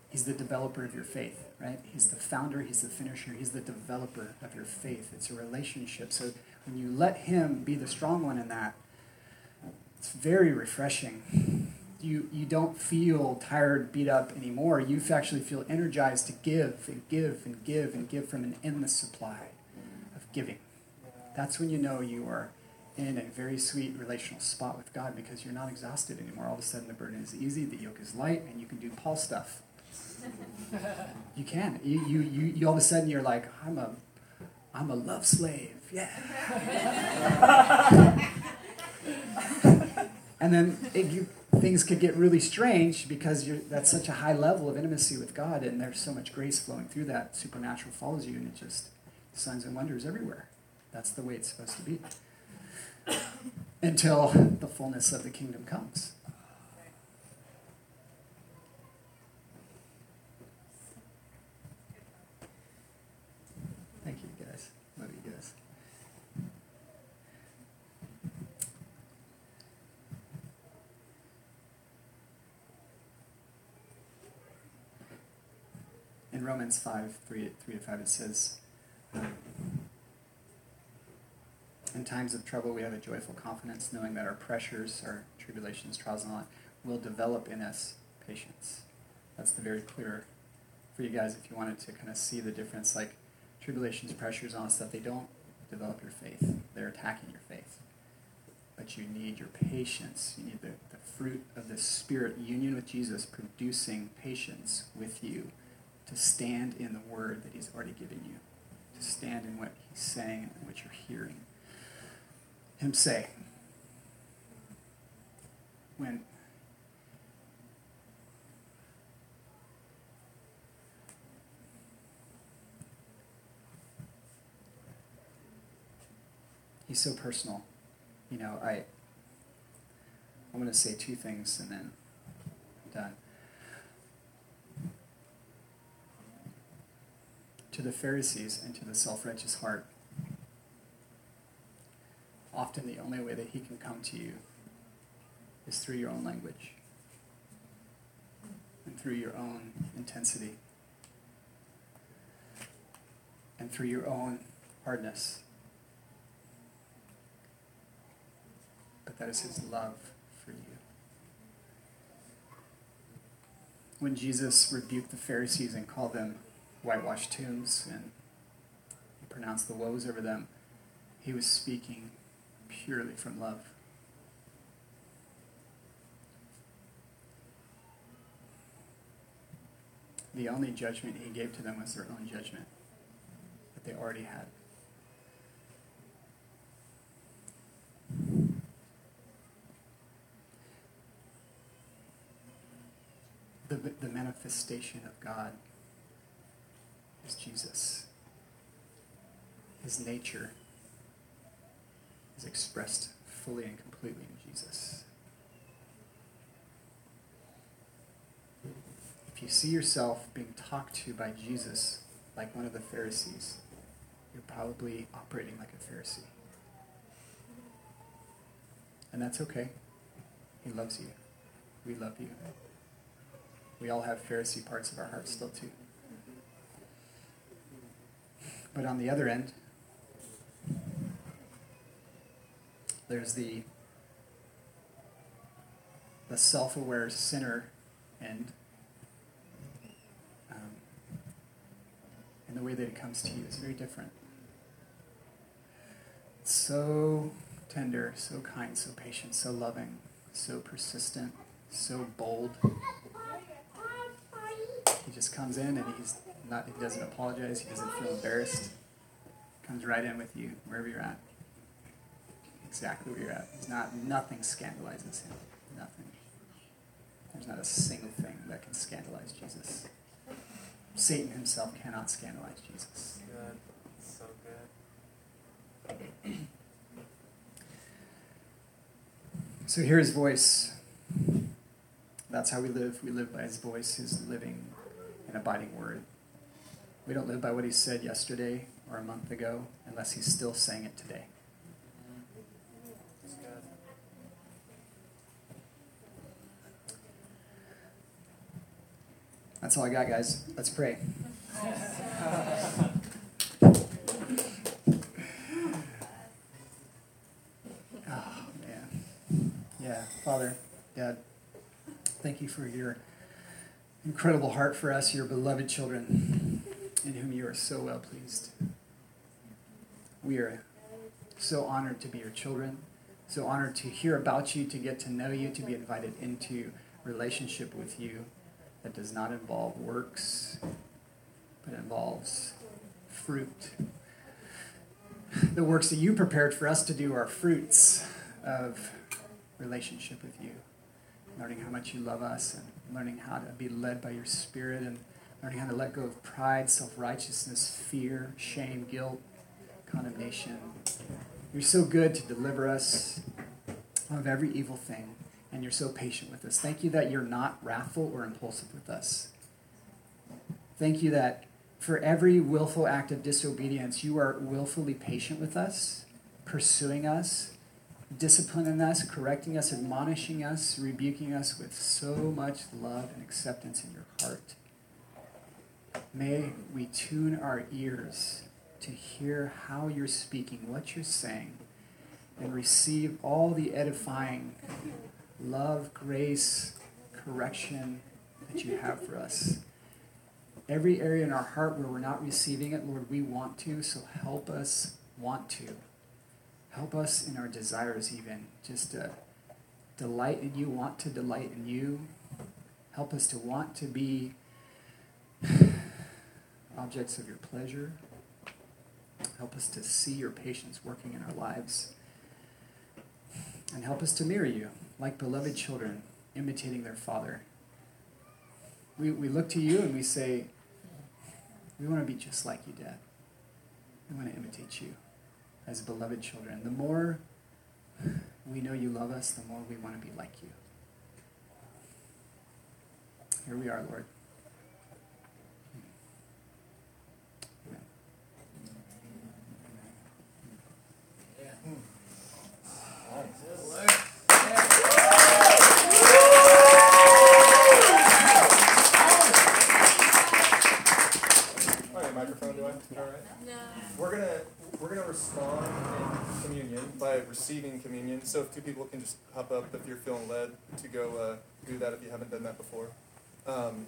he's the developer of your faith, right? He's the founder, he's the finisher, he's the developer of your faith. It's a relationship. So when you let him be the strong one in that, it's very refreshing. You, you don't feel tired, beat up anymore. You actually feel energized to give and give and give and give from an endless supply of giving. That's when you know you are in a very sweet relational spot with God because you're not exhausted anymore. All of a sudden, the burden is easy, the yoke is light, and you can do Paul stuff. [laughs] you can. You, you, you, you, all of a sudden, you're like, I'm a, I'm a love slave. Yeah. [laughs] [laughs] and then it, you, things could get really strange because you're, that's such a high level of intimacy with God, and there's so much grace flowing through that. Supernatural follows you, and it just signs and wonders everywhere. That's the way it's supposed to be. [coughs] Until the fullness of the kingdom comes. Thank you, guys. Love you guys. Romans 5, 3, 3 to 5, it says, um, in times of trouble, we have a joyful confidence, knowing that our pressures, our tribulations, trials, and all that will develop in us patience. That's the very clear for you guys if you wanted to kind of see the difference. Like tribulations, pressures, all that stuff, they don't develop your faith, they're attacking your faith. But you need your patience. You need the, the fruit of the Spirit, union with Jesus, producing patience with you to stand in the word that He's already given you, to stand in what He's saying and what you're hearing. Him say, when he's so personal. You know, I I'm going to say two things and then I'm done. To the Pharisees and to the self-righteous heart, often the only way that he can come to you is through your own language and through your own intensity and through your own hardness. But that is his love for you. When Jesus rebuked the Pharisees and called them whitewashed tombs and pronounced the woes over them, he was speaking purely from love. The only judgment he gave to them was their own judgment that they already had. The, the manifestation of God is Jesus. His nature is expressed fully and completely in Jesus. If you see yourself being talked to by Jesus like one of the Pharisees, you're probably operating like a Pharisee. And that's okay. He loves you. We love you. We all have Pharisee parts of our hearts still, too. But on the other end, there's the the self-aware sinner end um, and the way that it comes to you is very different. So tender so kind so patient so loving so persistent so bold. He just comes in and he's not he doesn't apologize he doesn't feel embarrassed comes right in with you wherever you're at exactly where you're at. He's not nothing scandalizes him. Nothing. There's not a single thing that can scandalize Jesus. Satan himself cannot scandalize Jesus. Good. So good. [clears throat] So hear his voice. That's how we live. We live by his voice, his living and abiding word. We don't live by what he said yesterday or a month ago unless he's still saying it today. That's all I got, guys. Let's pray. Oh, man. Yeah, Father, Dad, thank you for your incredible heart for us, your beloved children, in whom you are so well pleased. We are so honored to be your children, so honored to hear about you, to get to know you, to be invited into relationship with you that does not involve works, but involves fruit. The works that you prepared for us to do are fruits of relationship with you. Learning how much you love us and learning how to be led by your spirit and learning how to let go of pride, self righteousness, fear, shame, guilt, condemnation. You're so good to deliver us of every evil thing, and you're so patient with us. Thank you that you're not wrathful or impulsive with us. Thank you that for every willful act of disobedience, you are willfully patient with us, pursuing us, disciplining us, correcting us, admonishing us, rebuking us with so much love and acceptance in your heart. May we tune our ears to hear how you're speaking, what you're saying, and receive all the edifying love, grace, correction that you have for us. Every area in our heart where we're not receiving it, Lord, we want to, so help us want to. Help us in our desires, even. Just to delight in you, want to delight in you. Help us to want to be objects of your pleasure. Help us to see your patience working in our lives. And help us to mirror you like beloved children, imitating their father. We, we look to you and we say, we want to be just like you, Dad. We want to imitate you as beloved children. The more we know you love us, the more we want to be like you. Here we are, Lord. Amen. All right, microphone, do I? All right. No. We're gonna we're gonna respond in communion by receiving communion. So if two people can just hop up if you're feeling led to go uh, do that if you haven't done that before. Um,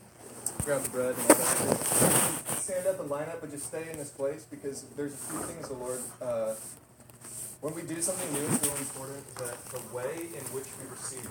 grab the bread and all that. Stand up and line up, but just stay in this place because there's a few things the Lord. Uh, when we do something new, it's really important that the way in which we receive what's